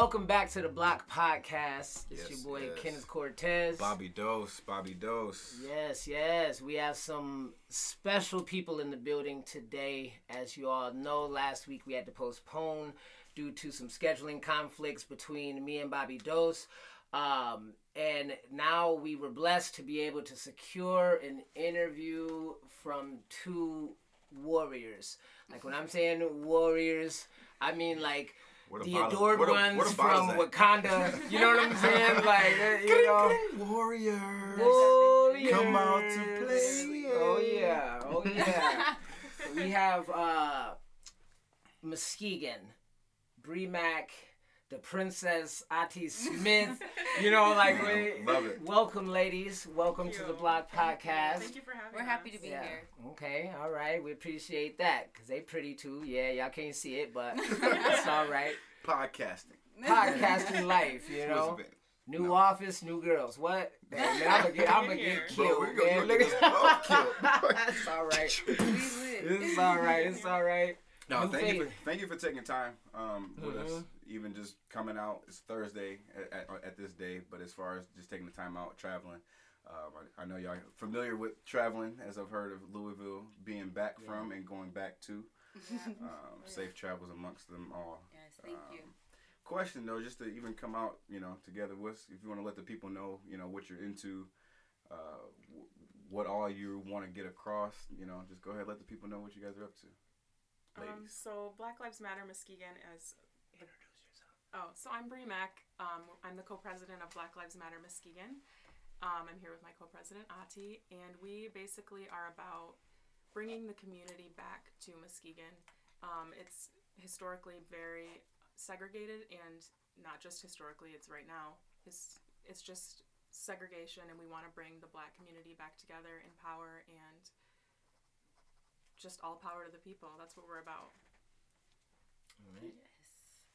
Welcome back to the Block Podcast. It's Yes, your boy yes. Kenneth Cortez. Bobby Dose, Bobby Dose. Yes, yes. We have some special people in the building today. As you all know, last week we had to postpone due to some scheduling conflicts between me and Bobby Dose. Um, and now we were blessed to be able to secure an interview from two warriors. Like when I'm saying warriors, I mean like the adored a- ones from? Wakanda. You know what I'm saying? Like, uh, you know. Warriors. Warriors. Come out to play. Oh yeah, oh yeah. we have uh Muskegon, Bree Mac, the Princess Ati Smith. You know, like we, Love it. welcome ladies. Welcome Thank to you. the Block Podcast. Thank you for having We're happy to be Yeah. here. Okay, all right. We appreciate that because they pretty too. Yeah, y'all can't see it, but it's all right. Podcasting. Podcasting life, you know. New No. office, new girls. What? Man, man, I'm gonna get, I'm gonna Here. get Bro, killed, we're gonna- man. we're Look gonna get at killed. It's all right. It's all right. It's all right. No, New thank you, for, thank you for taking time um, with us. Mhm. Even just coming out, it's Thursday at, at, at this day, but as far as just taking the time out, traveling, um, I, I know y'all familiar with traveling, as I've heard of Louisville being back Yeah. from and going back to. Yeah. Um, safe travels amongst them all. Yes, thank you. Um, Question though, just to even come out, you know, together with, if you want to let the people know, you know, what you're into, uh, w- what all you want to get across, you know, just go ahead, let the people know what you guys are up to. Um, so Black Lives Matter Muskegon is. The, Introduce yourself. Oh, so I'm Bree Mack. Um, I'm the co-president of Black Lives Matter Muskegon. Um, I'm here with my co-president Ati, and we basically are about bringing the community back to Muskegon. Um, it's historically very segregated, and not just historically; it's right now. It's it's just segregation, and we want to bring the Black community back together in power and just all power to the people. That's what we're about. Yes.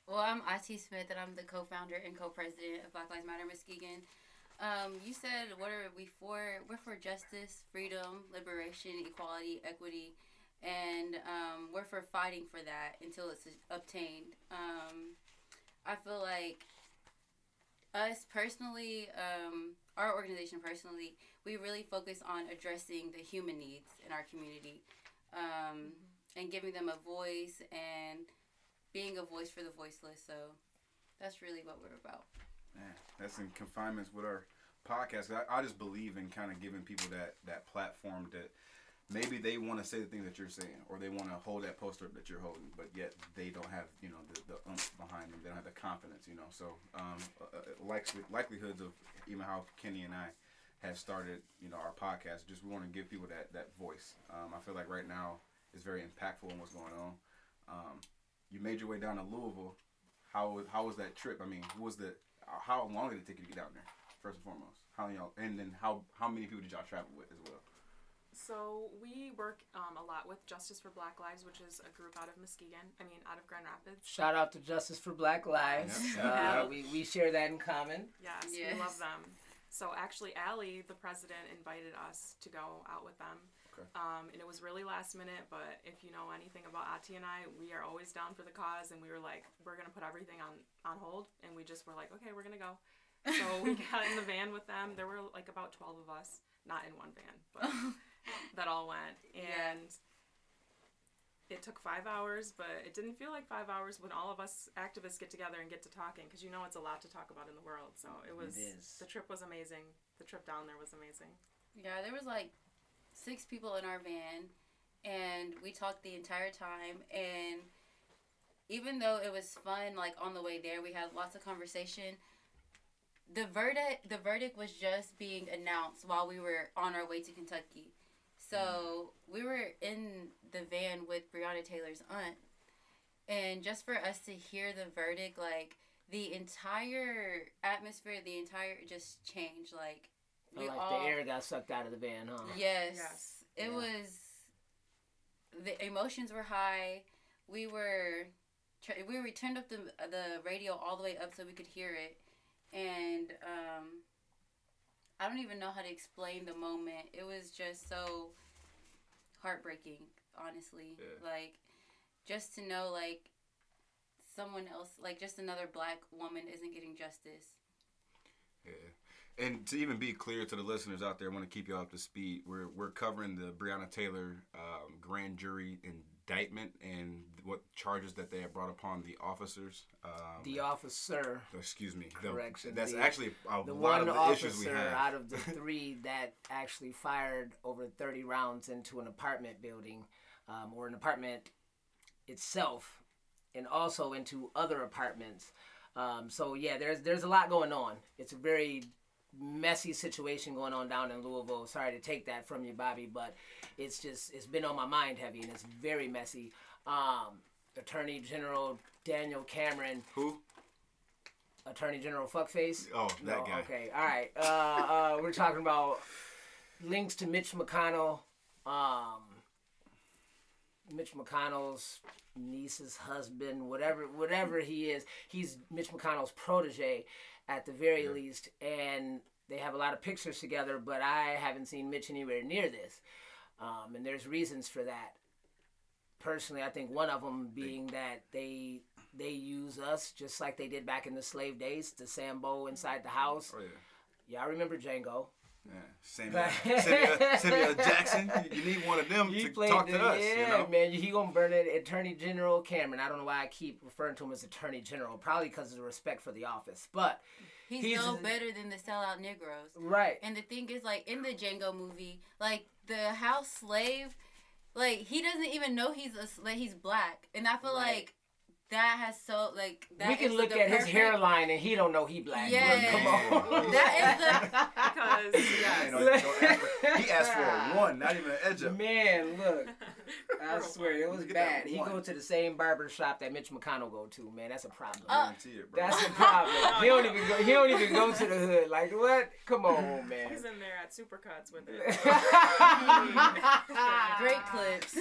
Well, I'm Ati Smith, and I'm the co-founder and co-president of Black Lives Matter Muskegon. Um, you said, what are we for? We're for justice, freedom, liberation, equality, equity, and um, we're for fighting for that until it's obtained. Um, I feel like us personally, um, our organization personally, we really focus on addressing the human needs in our community um, and giving them a voice and being a voice for the voiceless. So that's really what we're about. Man, that's in confinements with our podcast. I, I just believe in kind of giving people that that platform that maybe they want to say the things that you're saying, or they want to hold that poster that you're holding, but yet they don't have you know the, the oomph behind them. They don't have the confidence, you know. So um, uh, uh, likely, likelihoods of even how Kenny and I have started, you know, our podcast. Just we want to give people that that voice. Um, I feel like right now is very impactful in what's going on. Um, you made your way down to Louisville. How was- how was that trip? I mean, who was the how long did it take you to get down there? First and foremost, how y'all and then how how many people did y'all travel with as well? So we work um, a lot with Justice for Black Lives, which is a group out of Muskegon. I mean, out of Grand Rapids. Shout out to Justice for Black Lives. Yeah. Uh, Yeah. we, we share that in common. Yes, Yes. we love them. So actually, Allie, the president, invited us to go out with them. Okay. Um, and it was really last minute, but if you know anything about Ati and I, we are always down for the cause, and we were like, we're gonna put everything on on hold, and we just were like, okay, we're gonna go. So we got in the van with them. There were like about twelve of us, not in one van, but that all went, and it took five hours, but it didn't feel like five hours when all of us activists get together and get to talking, because you know it's a lot to talk about in the world. So it was is. the trip was amazing. The trip down there was amazing. Yeah, there was like six people in our van, and we talked the entire time. And even though it was fun, like on the way there, we had lots of conversation. The verdict, the verdict was just being announced while we were on our way to Kentucky. So we were in the van with Breonna Taylor's aunt, and just for us to hear the verdict, like the entire atmosphere, the entire just changed. Like Felt like the air got sucked out of the van, huh? Yes. Yes. It Yeah. was. The emotions were high. We were, we were turned up the the radio all the way up so we could hear it, and um, I don't even know how to explain the moment. It was just so heartbreaking, honestly. Yeah. Like, just to know like someone else, like just another black woman, isn't getting justice. Yeah. And to even be clear to the listeners out there, I want to keep you up to speed. We're we're covering the Breonna Taylor um, grand jury indictment and what charges that they have brought upon the officers. Um, The officer, excuse me. the- that's the- actually a the lot one of the issues we officer have. out of the three that actually fired over 30 rounds into an apartment building um, or an apartment itself and also into other apartments. Um, so yeah, there's there's a lot going on. It's a very messy situation going on down in Louisville. Sorry to take that from you, Bobby, but it's just it's been on my mind heavy and it's very messy. Um, Attorney General Daniel Cameron, Who? Attorney General Fuckface. Oh, that No, guy. Okay, all right. Uh, uh, we're talking about links to Mitch McConnell. Um, Mitch McConnell's niece's husband, whatever, whatever he is, he's Mitch McConnell's protege, at the very Yeah. least, and they have a lot of pictures together. But I haven't seen Mitch anywhere near this, um, and there's reasons for that. Personally, I think one of them being that they they use us just like they did back in the slave days, the Sambo inside the house. Oh yeah. Y'all remember Django? Yeah. Samuel, Samuel, Samuel Jackson. You need one of them He to talk the, to us. Yeah, you know? man, he gonna burn it. Attorney General Cameron. I don't know why I keep referring to him as Attorney General. Probably because of the respect for the office. But He's, He's- no better than the sellout Negroes. right, And the thing is, like in the Django movie, like the house slave, like he doesn't even know he's a, like he's black, and I feel Right. like that has so like that we can is look the at his hairline and he don't know he black. Yeah. Come on. That Because yes. know, don't ask for- he asked for a one, not even an edge up. Man, look. I swear it was Look at that bad. He one. go to the same barber shop that Mitch McConnell go to. Man, that's a problem. Uh, it. That's the problem. he don't even go. He don't even go to the hood. Like what? Come on, man. He's in there at Supercuts with it. Great clips.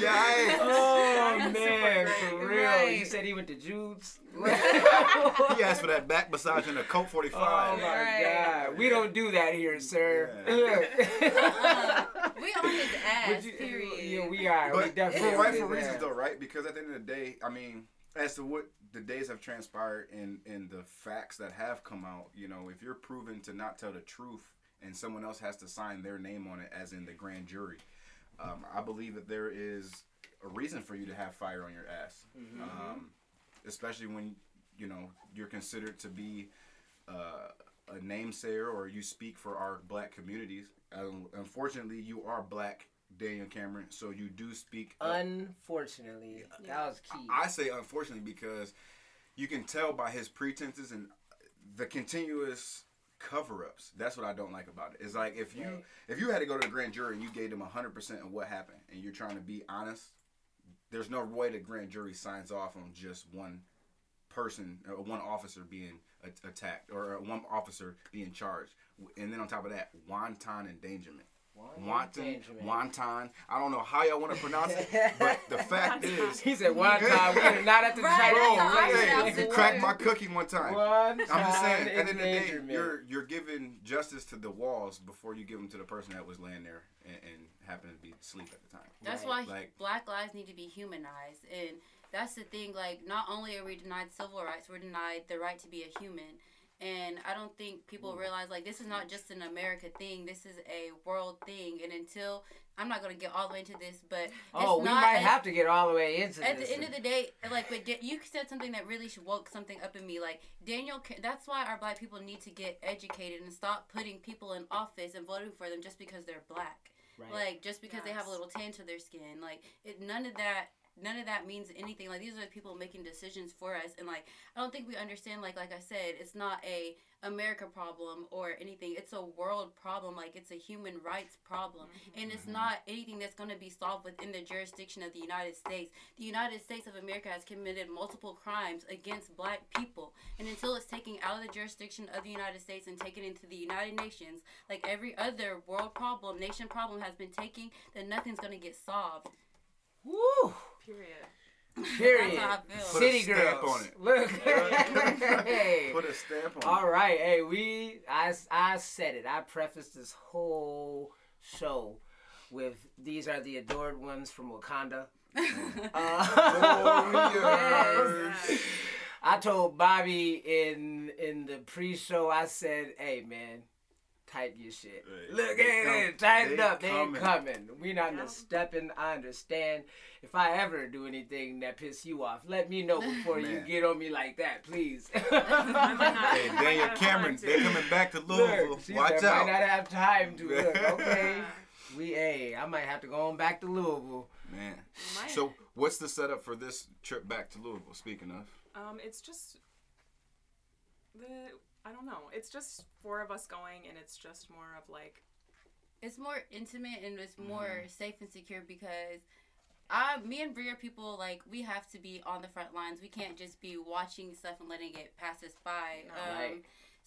yeah, I- oh man, for real. Right. You said he went to Jude's. he asked for that back massage in a Colt 45. Oh my Right. God, we don't do that here, sir. Uh, we on his ass. You- period. Yeah, we we But definitely for rightful reasons, though, right? Because at the end of the day, I mean, as to what the days have transpired and and the facts that have come out, you know, if you're proven to not tell the truth and someone else has to sign their name on it, as in the grand jury, um, I believe that there is a reason for you to have fire on your ass, Mm-hmm. um, especially when you know you're considered to be. Uh, a namesayer or you speak for our black communities. Um, unfortunately, you are black, Daniel Cameron, so you do speak. up. Unfortunately, that was key. I say unfortunately because you can tell by his pretenses and the continuous cover-ups. That's what I don't like about it. It's like if you Right. if you had to go to the grand jury and you gave them hundred percent of what happened, and you're trying to be honest, there's no way the grand jury signs off on just one person or one officer being attacked or uh, one officer being charged, and then on top of that, wanton endangerment. Wanton, Endangerment. wanton. I don't know how y'all want to pronounce it, but the fact is, He said one time we are not at the Right, Bro, that's hey, you can crack my cookie one time. One I'm just saying, time at the end of the day, you're you're giving justice to the walls before you give them to the person that was laying there and, and happened to be asleep at the time. That's Right. why Like- black lives need to be humanized. And that's the thing, like, not only are we denied civil rights, we're denied the right to be a human. And I don't think people mm. realize, like, this is not just an America thing, this is a world thing. And until, I'm not going to get all the way into this, but oh, it's we not might as- have to get all the way into this. at this. the end of the day, like, but Da- you said something that really woke something up in me. Like Daniel, that's why our black people need to get educated and stop putting people in office and voting for them just because they're black. Right. Like just because they have a little tan to their skin. Like it, none of that. None of that means anything. Like these are the people making decisions for us, and like I don't think we understand. Like like I said, it's not a America problem or anything. It's a world problem. Like it's a human rights problem, mm-hmm. and it's mm-hmm. not anything that's going to be solved within the jurisdiction of the United States. The United States of America has committed multiple crimes against black people, and until it's taken out of the jurisdiction of the United States and taken into the United Nations, like every other world problem, nation problem has been taken, then nothing's going to get solved. Woo! Period. Period. That's how I feel. Put a City stamp girls. on it. Look. hey. Put a stamp on it. All right. Hey, we. I, I said it. I prefaced this whole show with these are the adored ones from Wakanda. Uh, Warriors. I told Bobby in in the pre-show. I said, "Hey man, tighten your shit. Hey, Look they at come- it, tighten they up. They ain't coming. coming. We not Yeah. stepping. I understand. If I ever do anything that piss you off, let me know before you get on me like that, please. Hey, Daniel Cameron, they coming back to Louisville. Look, Watch said, out. Might not have time to look. Okay, Yeah. we. Hey, I might have to go on back to Louisville. Man. So, what's the setup for this trip back to Louisville? Speaking of, Um, it's just the I don't know. It's just four of us going, and it's just more of like it's more intimate and it's more Mm-hmm. safe and secure because I, me and Brie are people like we have to be on the front lines. We can't just be watching stuff and letting it pass us by. No. um, Right.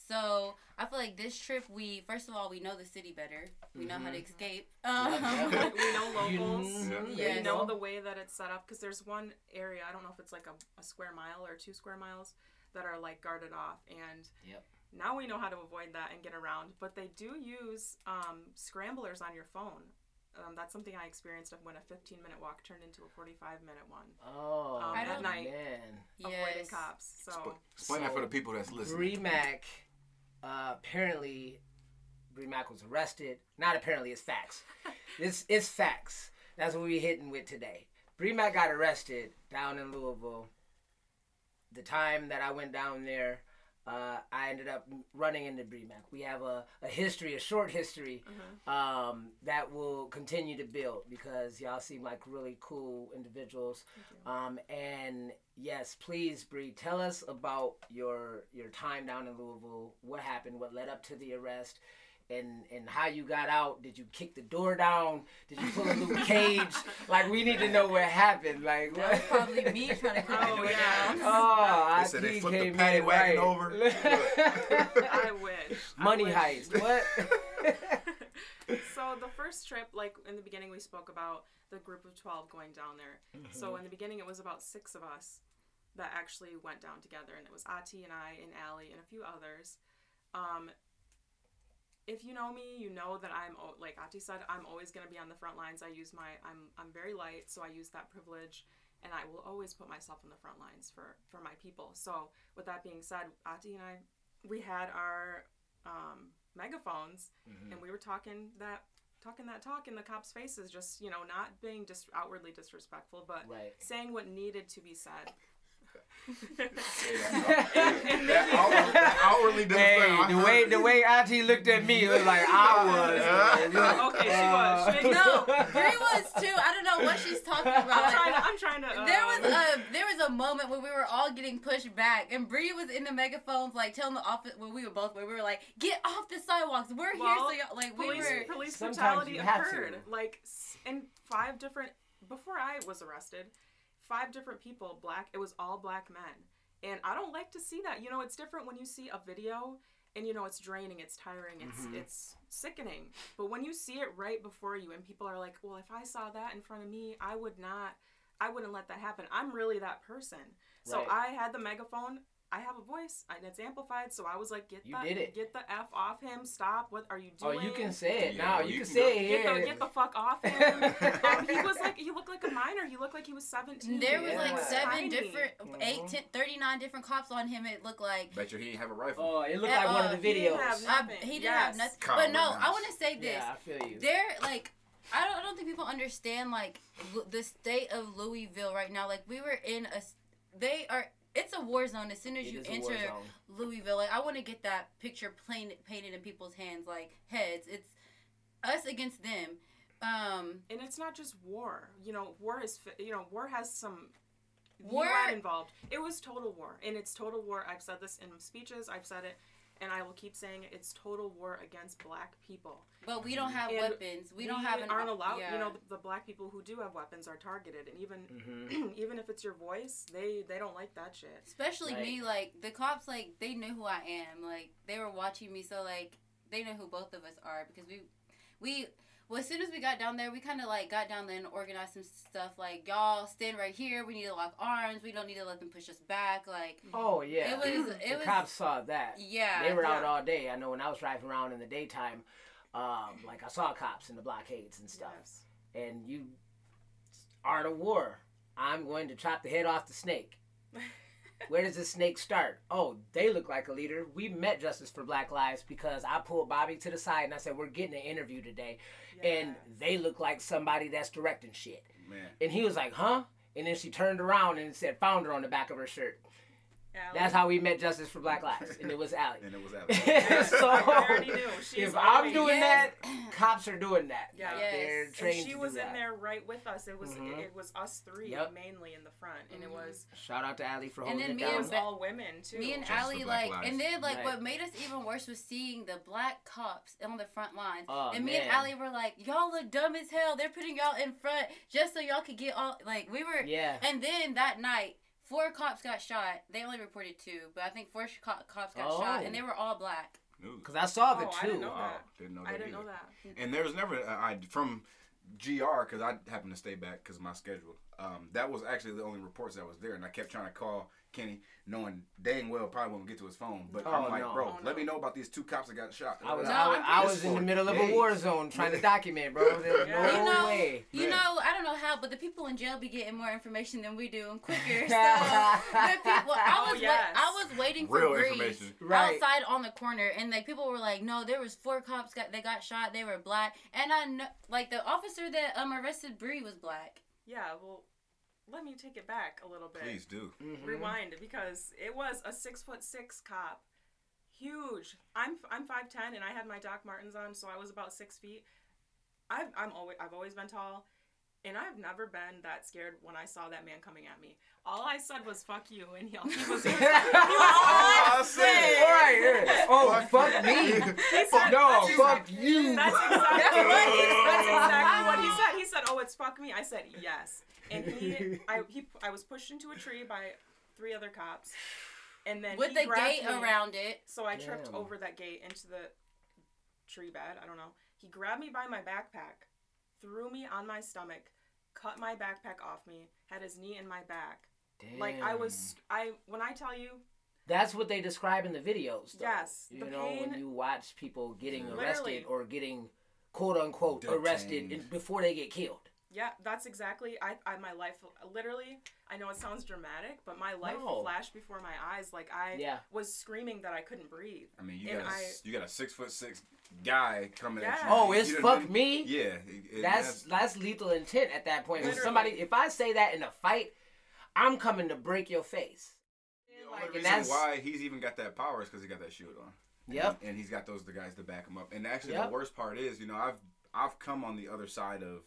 So I feel like this trip, we first of all we know the city better. We know how to Mhm. escape. Yep, Um, yep. we know locals. Yeah. Yes. We know the way that it's set up because there's one area I don't know if it's like a, a square mile or two square miles that are like guarded off, and Yep. now we know how to avoid that and get around. But they do use um, scramblers on your phone. Um, that's something I experienced when a 15 minute walk turned into a 45 minute one. Oh Um, at night. man. Avoiding yes. cops. So Sp- explain that for the people that's listening. Bremac, uh, apparently, Bremac was arrested. Not apparently, it's facts. it's it's facts. That's what we're hitting with today. Bremac got arrested down in Louisville. The time that I went down there, uh, I ended up running into Bremac. We have a, a history, a short history, um, that will continue to build because y'all seem like really cool individuals. Um, and yes, please, Bree, tell us about your your time down in Louisville. What happened? What led up to the arrest? And and how you got out? Did you kick the door down? Did you pull a little Cage? like we need to know what happened. Like That was what? probably me trying to kick the Oh, door yeah. down. Oh, They said they IT flipped the came paddy wagon right. over. I wish. I Money wish. heist. What? so the first trip, like in the beginning, we spoke about the group of twelve going down there. So in the beginning, it was about six of us that actually went down together, and it was Ati and I and Allie and a few others. Um, if you know me, you know that I'm like Ati said, I'm always gonna be on the front lines. I use my I'm I'm very light, so I use that privilege, and I will always put myself on the front lines for for my people. So with that being said, Ati and I, we had our um, megaphones and we were talking that talking that talk in the cops' faces, just you know, not being just outwardly disrespectful, but Right. saying what needed to be said. That, outwardly, that outwardly doesn't Hey, the way the way IT looked at me, it was like I was. Look, Okay, she was. She No, Brie was too. I don't know what she's talking about. I'm trying to. I'm trying to. Uh, There was a there was a moment where we were all getting pushed back, and Bree was in the megaphones, like telling the office where we were both, where we were like, "Get off the sidewalks. We're Well, here." So y'all, like we were. police Sometimes brutality you have to. occurred like s- in five different before I was arrested. Five different people, black. It was all black men, and I don't like to see that. You know, it's different when you see a video. And you know it's draining, it's tiring, it's Mhm. it's sickening. But when you see it right before you, and people are like, "Well, if I saw that in front of me, I would not, I wouldn't let that happen." I'm really that person. So Right. I had the megaphone. I have a voice, and it's amplified. So I was like, "Get You the did it. get the f off him! Stop! What are you doing? Oh, you can say it Yeah, now. well, You, you can can say it Get the, get the fuck off him. um, he was like, he looked like a minor. He looked like he was 17. There was Yeah. like seven Tiny. different, eight, Mhm. 10, 39 different cops on him. It looked like. Bet you he didn't have a rifle. Oh, it looked Uh, like one of uh, the he didn't videos. have I, Nothing. he didn't Yes. have nothing. Kyle but no, I want to say this. Yeah, I feel you. They're like, I don't, I don't think people understand like Lu- the state of Louisville right now. Like we were in a, they are. It's a war zone as soon as It you is a war enter. Louisville. Like I want to get that picture plain, painted in people's hands, like heads. It's us against them. Um, And it's not just war. You know, war is, you know, war has some War- UN involved. It was total war. And it's total war. I've said this in speeches. I've said it. And I will keep saying it. It's total war against black people. but we don't have And weapons. We, don't have an. aren't allowed. Yeah. You know, the, the black people who do have weapons are targeted, and even Mhm. even if it's your voice, they they don't like that shit. Especially Right. me, like the cops, like they knew who I am. Like they were watching me, so like they know who both of us are because we, we. Well, as soon as we got down there, we kind of like got down there and organized some stuff. Like y'all stand right here. We need to lock arms. We don't need to let them push us back. Like Oh yeah. It was- it the was- cops saw that. yeah, They were out all day. I know when I was driving around in the daytime, um, like I saw cops in the blockades and stuff. Yes. And you, Art of War. I'm going to chop the head off the snake. Where does the snake start? Oh, they look like a leader. We met Justice for Black Lives because I pulled Bobby to the side and I said, We're getting an interview today. And they look like somebody that's directing shit. Man. And he was like, Huh? And then she turned around and it said founder on the back of her shirt. Allie. That's how we met Justice for Black Lives. And it was Allie. And it was Yes, Alex. so I already knew. She's if I'm already- doing Yes. that, cops are doing that. Yeah. Like, Yes. They're And trained and she to was do in that. there right with us. It was Mhm. it was us three Yep. mainly in the front, and it Mhm. was Shout out to Allie for And holding then it me it down. and was Be- all women too. Me and Justice Allie, like, Lives. and then like Right. what made us even worse was seeing the black cops on the front lines. Oh, and me man. and Allie were like, y'all look dumb as hell. They're putting y'all in front just so y'all could get all like we were. Yeah. And then that night, four cops got shot. They only reported two, but I think four sh- co- cops got shot, Oh. and they were all black. Because I saw the Oh, I two. didn't know Oh, that. didn't know that I didn't either. know that. And there was never uh, I from GR because I happened to stay back because of my schedule. Um, that was actually the only reports that was there, and I kept trying to call Kenny, knowing dang well probably won't get to his phone. But Oh, I'm like, no. bro, Oh, let me know about these two cops that got shot. I was, No, I was, I'm I was in the sure middle of a war zone trying to document, bro. There's Yeah. no You know- way. You Man. know, I don't know how, but the people in jail be getting more information than we do and quicker. So people, I Oh, was, yes. I was waiting for Real Breeze. Right. outside on the corner, and like people were like, "No, there was four cops got they got shot. They were black." And I know, like the officer that um arrested Bree was black. Yeah, well, let me take it back a little bit. Please do. Mhm. Rewind because it was a six foot six cop, huge. I'm I'm five ten and I had my Doc Martens on, so I was about six feet. I've I'm always I've always been tall, and I've never been that scared when I saw that man coming at me. All I said was "fuck you," and he, he was. He was Oh, I all. All right, yeah. Oh, fuck me. He said, No, fuck you. That's exactly what he, that's exactly what he said. He said, "Oh, it's fuck me." I said, "Yes," and he, I, he, I was pushed into a tree by three other cops, and then with the gate me. around it. So I tripped Damn. over that gate into the tree bed. I don't know. He grabbed me by my backpack, threw me on my stomach, cut my backpack off me, had his knee in my back. Like I was, I when I tell you, That's what they describe in the videos. Though. Yes, You the know, when you watch people getting arrested or getting quote unquote Detained. arrested before they get killed. Yeah, that's exactly. I, I, my life, literally. I know it sounds dramatic, but my life No. flashed before my eyes. Like I Yeah. was screaming that I couldn't breathe. I mean, you And got a, I- you got a six foot six guy coming at you. Oh, it's done fuck been- me. Yeah, it- it- That's that's lethal intent at that point. When somebody, if I say that in a fight, I'm coming to break your face. The Like, only and reason that's- why he's even got that power is because he got that shield on. Yep. And, and he's got those the guys to back him up. And actually, Yep. the worst part is, you know, I've I've come on the other side of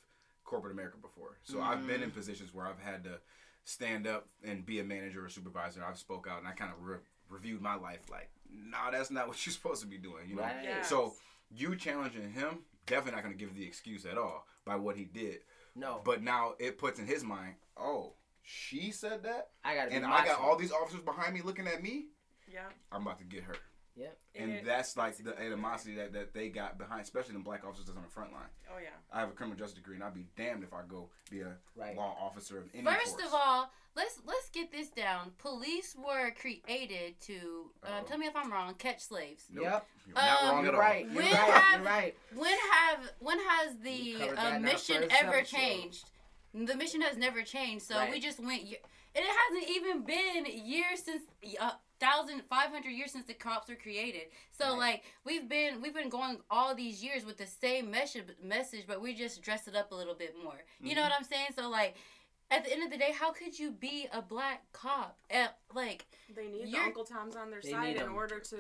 corporate America before, so I've been Mm. in positions where I've had to stand up and be a manager or supervisor. I've spoke out and I kind of re- reviewed my life like, nah, that's not what you're supposed to be doing. You know. Right. Yes. So you challenging him definitely not going to give the excuse at all by what he did. No, But now it puts in his mind, oh, she said that, I gotta. and I got all these officers behind me looking at me. Yeah. I'm about to get her. Yep. And it- that's like the animosity that, that they got behind, especially the black officers that's on the front line. Oh yeah. I have a criminal justice degree, and I'd be damned if I go be a Right. law officer of any First force. of all, let's let's get this down. Police were created to uh, tell me if I'm wrong. Catch slaves. Nope. Yep. You're not Um, wrong at all. right. You're When right. have- You're right. When have when has the uh, mission ever episode. changed? The mission has never changed. So Right. we just went, and it hasn't even been years since uh, thousand five hundred years since the cops were created. So Right. like we've been we've been going all these years with the same message message, but we just dress it up a little bit more. You know Mhm. what I'm saying? So like. At the end of the day, how could you be a black cop? At, like, They need the Uncle Toms on their side in in 'em. order to.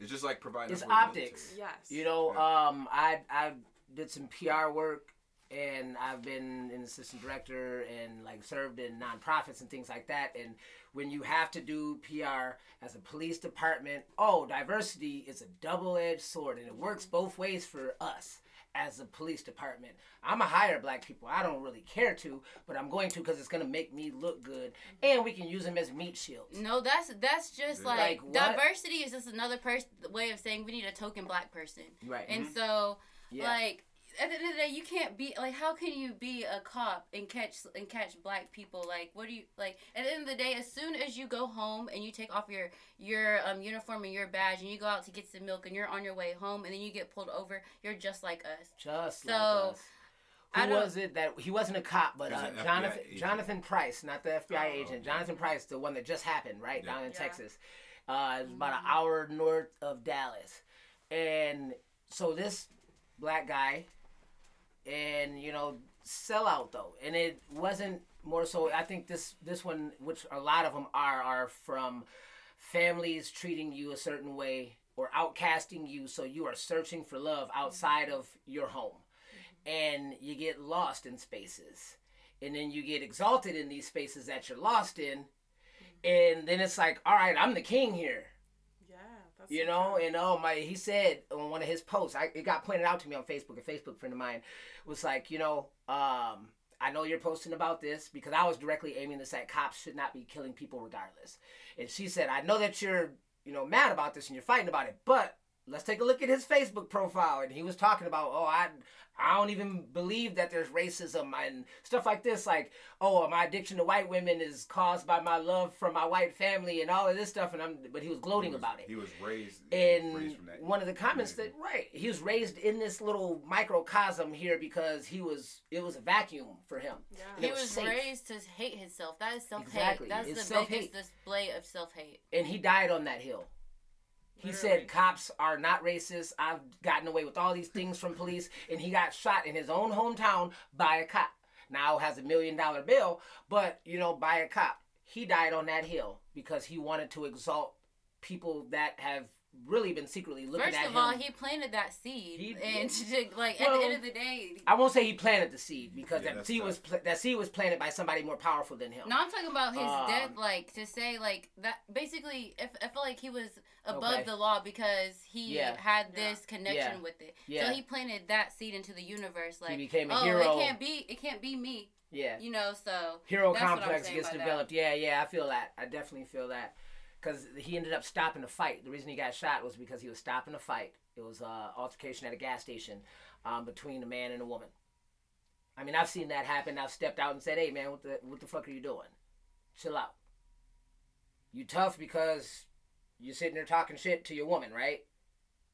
It's just like providing. It's optics. military. Yes. You know, Yeah. um, I I did some PR work, and I've been an assistant director and like served in nonprofits and things like that. And when you have to do PR as a police department, oh, diversity is a double-edged sword, and it works both ways for us as a police department. I'm a hire black people. I don't really care to, but I'm going to because it's gonna make me look good, and we can use them as meat shields. No, that's that's just Yeah. like, Like diversity is just another person way of saying we need a token black person. Right. And mm-hmm. so yeah. like at the end of the day you can't be like how can you be a cop and catch and catch black people like what do you like at the end of the day as soon as you go home and you take off your your um uniform and your badge and you go out to get some milk and you're on your way home and then you get pulled over you're just like us Just So- like us. Who was it that he wasn't a cop, but uh, Jonathan agent. Jonathan Price, not the FBI Oh, agent. yeah. Jonathan Price, the one that just happened right Yeah. down in Yeah. Texas. Uh, it's about an Mm-hmm. hour north of Dallas, and so this black guy, and you know, sell out though, and it wasn't more so. I think this this one, which a lot of them are, are from families treating you a certain way or outcasting you, so you are searching for love outside of your home, and you get lost in spaces, and then you get exalted in these spaces that you're lost in, and then it's like, all right, I'm the king here you know and oh my he said on one of his posts I, it got pointed out to me on facebook a facebook friend of mine was like you know um i know you're posting about this because i was directly aiming this at cops should not be killing people regardless. And she said i know that you're you know mad about this and you're fighting about it but let's take a look at his facebook profile and he was talking about oh i I don't even believe that there's racism and stuff like this. Like, oh, my addiction to white women is caused by my love for my white family and all of this stuff. And I'm, but he was gloating He was- about it He was raised. he was raised that one of the comments community. that right he was raised in this little microcosm here because he was it was a vacuum for him Yeah. He was was safe. raised to hate himself. That is self hate. Exactly. That's It's the self-hate. biggest display of self hate. and he died on that hill he Literally. said cops are not racist i've gotten away with all these things from police and he got shot in his own hometown by a cop now has a million dollar bill but you know by a cop he died on that hill because he wanted to exalt people that have really been secretly looking First at of all, he planted that seed, He- and like at the end of the day, I won't say he planted the seed because Yeah, that that's seed was pla- that seed was planted by somebody more powerful than him. No, I'm talking about his Um, death. Like to say, like that. Basically, if I feel like he was above Okay. the law because he Yeah. had Yeah. this connection Yeah. with it. Yeah. So he planted that seed into the universe. Like, he became a oh, hero. it can't be. It can't be me. Yeah, You know. So hero That's what I'm complex gets by that. developed. Yeah, yeah, I feel that. I definitely feel that because he ended up stopping the fight. The reason he got shot was because he was stopping a fight. It was uh, altercation at a gas station um, between a man and a woman. I mean, I've seen that happen. I've stepped out and said, "Hey, man, what the what the fuck are you doing? Chill out. You tough because you're sitting there talking shit to your woman, right?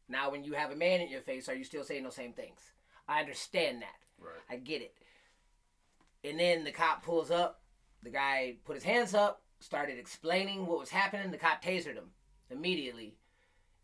Now, when you have a man in your face, are you still saying those same things? I understand that. Right. I get it. And then the cop pulls up. The guy put his hands up, started explaining what was happening. The cop tasered him immediately.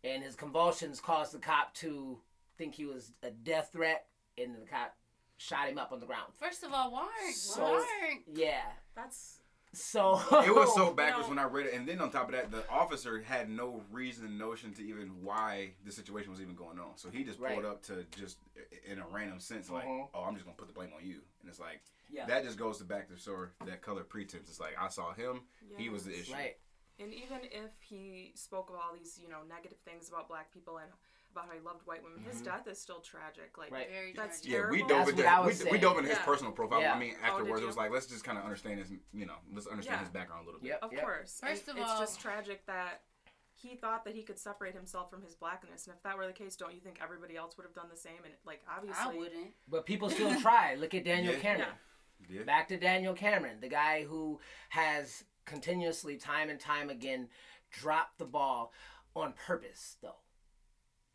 And his convulsions caused the cop to think he was a death threat. And the cop shot him up on the ground. first of all, why aren't, So- why Yeah. That's So It was so backwards No. when I read it, and then on top of that, the officer had no reason, notion to even why the situation was even going on. So he just pulled Right. up to just in a random sense, like, Mhm. "Oh, I'm just gonna put the blame on you," and it's like Yeah. that just goes to back to sort of that color pretense. It's like I saw him, he was the issue. Right. And even if he spoke of all these, you know, negative things about black people and about how he loved white women, his mm-hmm. death is still tragic. Like Right. very that's tragic. Yeah, we terrible. dove That's into what I we, was we saying. dove into his Yeah. personal profile. Yeah. I mean, Oh, afterwards, did it was you? like let's just kind of understand his, you know, let's understand Yeah. his background a little bit. Yep. Of yep. course. First And of it's all- just tragic that he thought that he could separate himself from his blackness. And if that were the case, don't you think everybody else would have done the same? And like obviously, I wouldn't. But people still try. Look at Daniel Yeah. Cameron. Yeah. Back to Daniel Cameron, the guy who has continuously, time and time again, dropped the ball on purpose, though.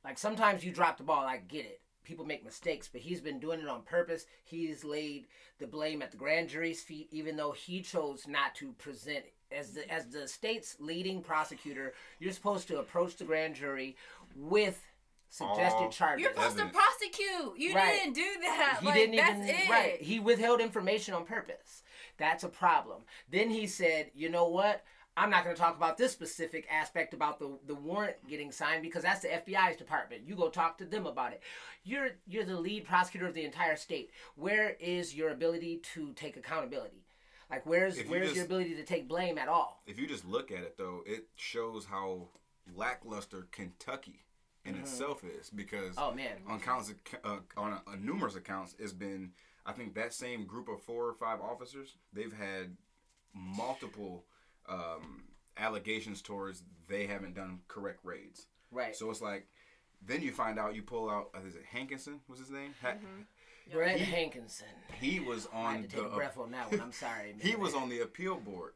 Like sometimes you drop the ball, I get it. People make mistakes, but he's been doing it on purpose. He's laid the blame at the grand jury's feet, even though he chose not to present as the as the state's leading prosecutor. You're supposed to approach the grand jury with suggested All- charges. You're supposed to prosecute. You Right. didn't do that. He like, didn't that's even it. right. He withheld information on purpose. That's a problem. Then he said, "You know what? I'm not going to talk about this specific aspect about the the warrant getting signed because that's the FBI's department. You go talk to them about it. You're you're the lead prosecutor of the entire state. Where is your ability to take accountability? Like where's you where's just- your ability to take blame at all? if you just look at it though, it shows how lackluster Kentucky in itself is because Mm-hmm. Oh man. on counts uh, on a, a numerous accounts, it's been I think that same group of four or five officers they've had multiple um, allegations towards they haven't done correct raids. Right. So it's like then you find out you pull out uh, is it Hankinson was his name? Ha- Brett He- Hankinson. He was I on had to the take a breath on that one. I'm sorry. he was on the appeal board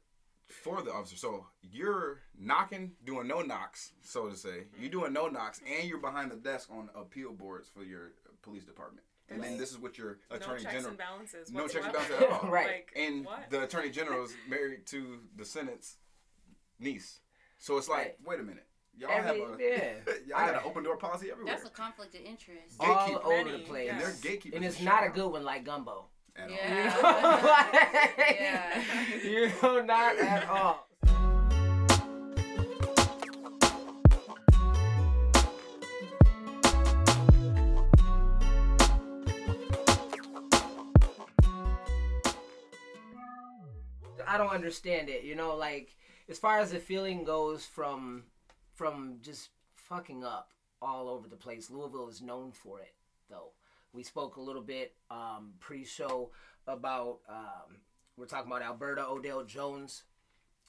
for the officer. So you're knocking, doing no knocks, so to say. You're doing no knocks, and you're behind the desk on appeal boards for your police department. And then this is what your no attorney checks general. and balances. No checks and balances at all. Right. Like, And what? the attorney general is married to the Senate's niece. So it's like, Right. wait a minute, y'all Every- have a yeah. y'all got an open door policy everywhere. That's a conflict of interest. All Gatekeep- over the Many, place. and they're gatekeepers. And it's not a good one like gumbo. At all. Yeah. Yeah. you know, not at all. I don't understand it. You know, like as far as the feeling goes from from just fucking up all over the place. Louisville is known for it, though. We spoke a little bit um, pre-show about um, we're talking about Alberta Odell Jones.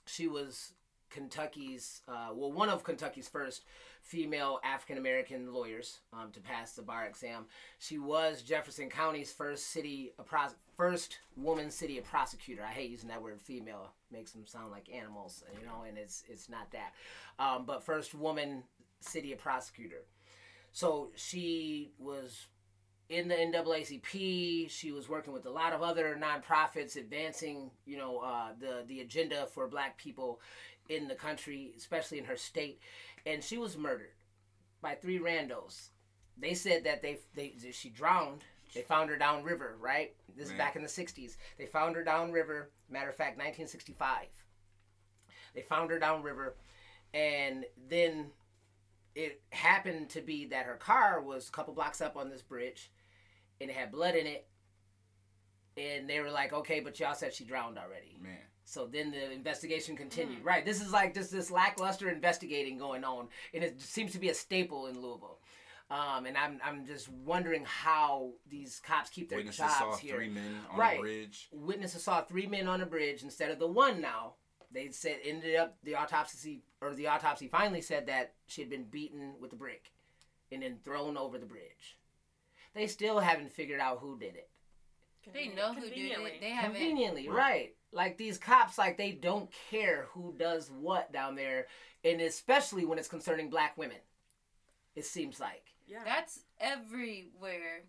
She was Kentucky's uh, well, one of Kentucky's first female African American lawyers um, to pass the bar exam. She was Jefferson County's first city pros- first woman city a prosecutor. I hate using that word female; makes them sound like animals, you know, and it's it's not that. Um, but first woman city a prosecutor. So she was in the NAACP. She was working with a lot of other nonprofits, advancing, you know, uh, the the agenda for Black people in the country, especially in her state. And she was murdered by three randos. They said that they they she drowned. They found her downriver, right? This is back in the '60s. They found her downriver. Matter of fact, 1965. They found her downriver, and then it happened to be that her car was a couple blocks up on this bridge and it had blood in it and they were like okay but y'all said she drowned already Man, so then the investigation continued hmm. right this is like just this lackluster investigating going on and it seems to be a staple in louisville um, and I'm, I'm just wondering how these cops keep their witnesses jobs saw here three men on Right. a bridge. witnesses saw three men on a bridge instead of the one now. They said ended up the autopsy or the autopsy finally said that she had been beaten with a brick and then thrown over the bridge. They still haven't figured out who did it. They know who did it. They haven't. Conveniently, Right. right. Like these cops like they don't care who does what down there and especially when it's concerning black women. It seems like. Yeah. That's everywhere.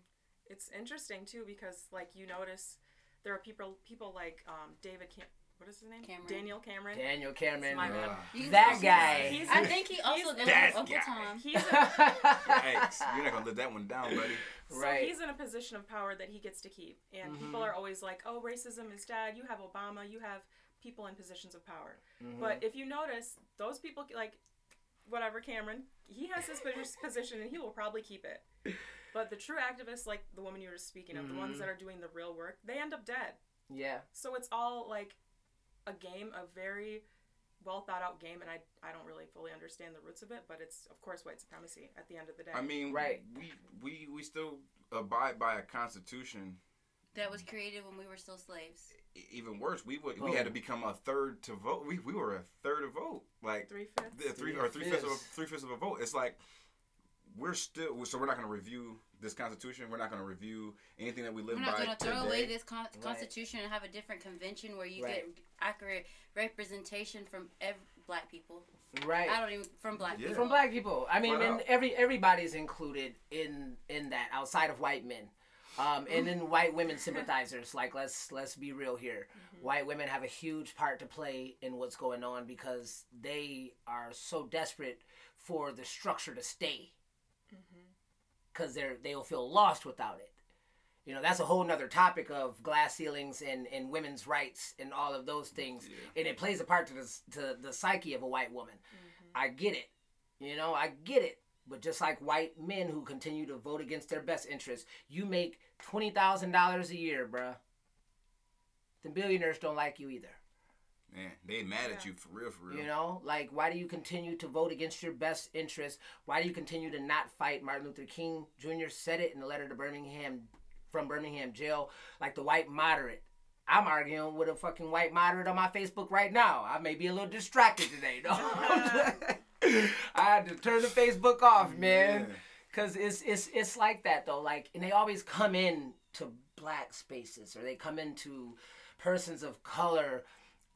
it's interesting too because like you notice there are people people like um, David Cam- what is his name? Cameron. Daniel Cameron. Daniel Cameron. My bad. Uh, That he's- guy. He's I a- think he also he's- goes That Uncle guy. Tom. He's a, Yikes, you're not gonna let that one down, buddy. so Right. he's in a position of power that he gets to keep, and people Mhm. are always like, "Oh, racism is dead." You have Obama. You have people in positions of power. Mhm. But if you notice, those people like whatever Cameron, he has his position and he will probably keep it. But the true activists, like the woman you were speaking of, the ones that mm-hmm. are doing the real work, they end up dead. yeah. So it's all like a game, a very well thought out game, and I I don't really fully understand the roots of it, but it's of course white supremacy at the end of the day. I mean, Right. We we we still abide by a constitution. That was created when we were still slaves. E- Even worse, we would we had to oh. become a third to vote. We we were a third to vote. Like three fifths. the three or three fifths of a, Three-fifths. of a vote. It's like we're still so we're not going to review this constitution. We're not going to review anything that we live We're not by going to throw today. away this con- Right. constitution and have a different convention where you Right. get accurate representation from ev- black people. Right. I don't even from black Yeah. people. from black people. I mean, Flat and out. every everybody's included in in that outside of white men, um, and then white women sympathizers. Like let's let's be real here. Mm-hmm. White women have a huge part to play in what's going on because they are so desperate for the structure to stay mm-hmm. because they're they'll feel lost without it. You know, that's a whole nother topic of glass ceilings and, and women's rights and all of those things. Yeah. And it plays a part to the, to the psyche of a white woman. Mm-hmm. I get it. You know, I get it. But just like white men who continue to vote against their best interests, you make $20,000 a year, bruh. The billionaires don't like you either. Man, they mad at you for real, for real. You know, like why do you continue to vote against your best interests? Why do you continue to not fight? Martin Luther King Jr. said it in the letter to Birmingham from Birmingham jail, like the white moderate. I'm arguing with a fucking white moderate on my Facebook right now. I may be a little distracted today, though. I had to turn the Facebook off, man. Yeah. Cause it's it's it's like that though. Like, and they always come in to black spaces, or they come into persons of color,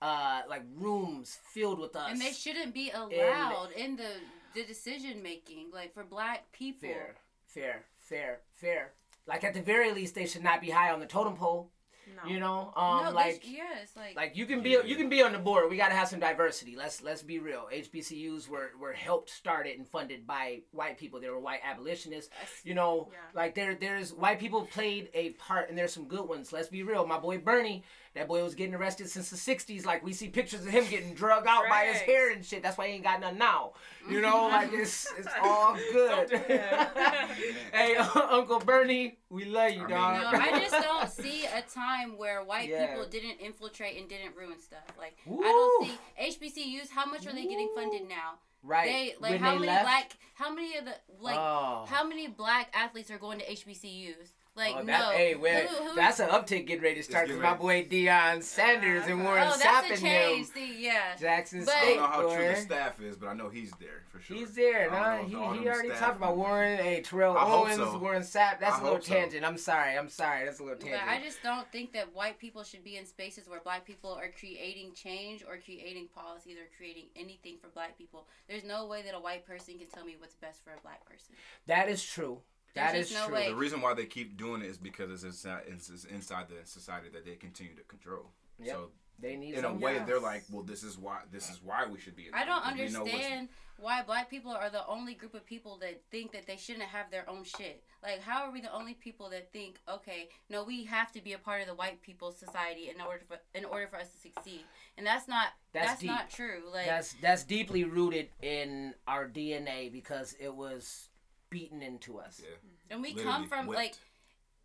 uh, like rooms filled with us. and they shouldn't be allowed in the the decision making, like for black people. fair, fair, fair, fair. like at the very least, they should not be high on the totem pole. No. You know, um, no, like they, yes, like, like you can be you can be on the board. We got to have some diversity. Let's let's be real. HBCUs were were helped started and funded by white people. They were white abolitionists. You know, Yeah. like there there's white people played a part and there's some good ones. Let's be real. My boy Bernie, that boy was getting arrested since the '60s. Like we see pictures of him getting drug out by his hair and shit. That's why he ain't got none now. You know, mm-hmm. like it's it's all good. Don't hey, Uncle Bernie, we love you, I mean- dog. No, I just don't see a time where white Yeah. people didn't infiltrate and didn't ruin stuff. Like I don't see HBCUs. How much are they getting funded now? right. They like when how they many left, black? How many of the like? oh. How many black athletes are going to HBCUs? Like Oh, no. that, hey, wait, Who- who- that's an uptick getting ready to start because my boy Deion Sanders and Warren oh, Sapp that's a and change. them. See, yeah. Jackson But- I State, don't know how boy. true the staff is, but I know he's there for sure. He's there, I don't nah. know if He, all he already talked about members- Warren. Hey, Terrell I Owens, so. Warren Sapp. That's I a little hope so. tangent. I'm sorry. I'm sorry. That's a little tangent. But tangent. I just don't think that white people should be in spaces where black people are creating change or creating policies or creating anything for black people. There's no way that a white person can tell me what's best for a black person. that is true. That There's is no true. way. The reason why they keep doing it is because it's inside, it's it's inside the society that they continue to control. Yep. So They need in a way, Yes. they're like, well, this is why this is why we should be. I don't because we know what's- understand why black people are the only group of people that think that they shouldn't have their own shit. Like, how are we the only people that think, okay, no, we have to be a part of the white people's society in order for in order for us to succeed? And that's not That's that's, not true. Like, That's that's deeply rooted in our DNA because it was beaten into us. Yeah. and we Literally come from whipped. like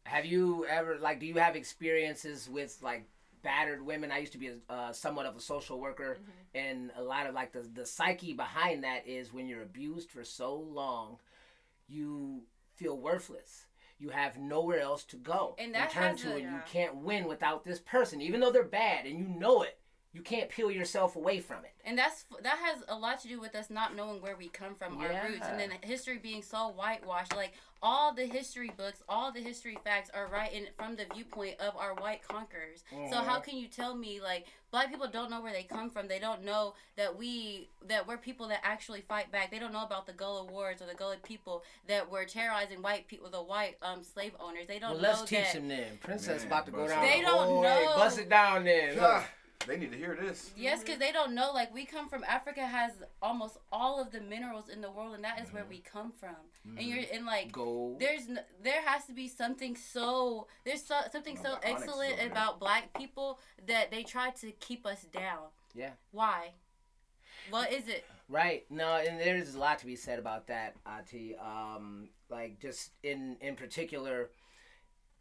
Have you ever like? Do you have experiences with like battered women? I used to be a, uh, somewhat of a social worker, and a lot of like the the psyche behind that is when you're abused for so long, you feel worthless. You have nowhere else to go And that turn to, a- and you can't win without this person, even though they're bad and you know it. You can't peel yourself away from it. And that's that has a lot to do with us not knowing where we come from, our roots, and then history being so whitewashed. Like all the history books, all the history facts are written from the viewpoint of our white conquerors. So how Mhm. can you tell me like black people don't know where they come from? They don't know that we that we're people that actually fight back. They don't know about the Gullah Wars or the Gullah people that were terrorizing white people, the white um slave owners. They don't Well, know let's teach that. them then. Princess Man, about to go down. They the don't whole way. know. Bust it down then. Look. They need to hear this. Yes, because mm-hmm. they don't know. Like we come from Africa, has almost all of the minerals in the world, and that is where mm-hmm. we come from. And you're mm-hmm. in like Gold. there's n- there has to be something so there's so, something so the onyx excellent over about black people that they try to keep us down. Yeah. Why? What is it? Right. No, and there's a lot to be said about that, Ati. Um, like just in in particular,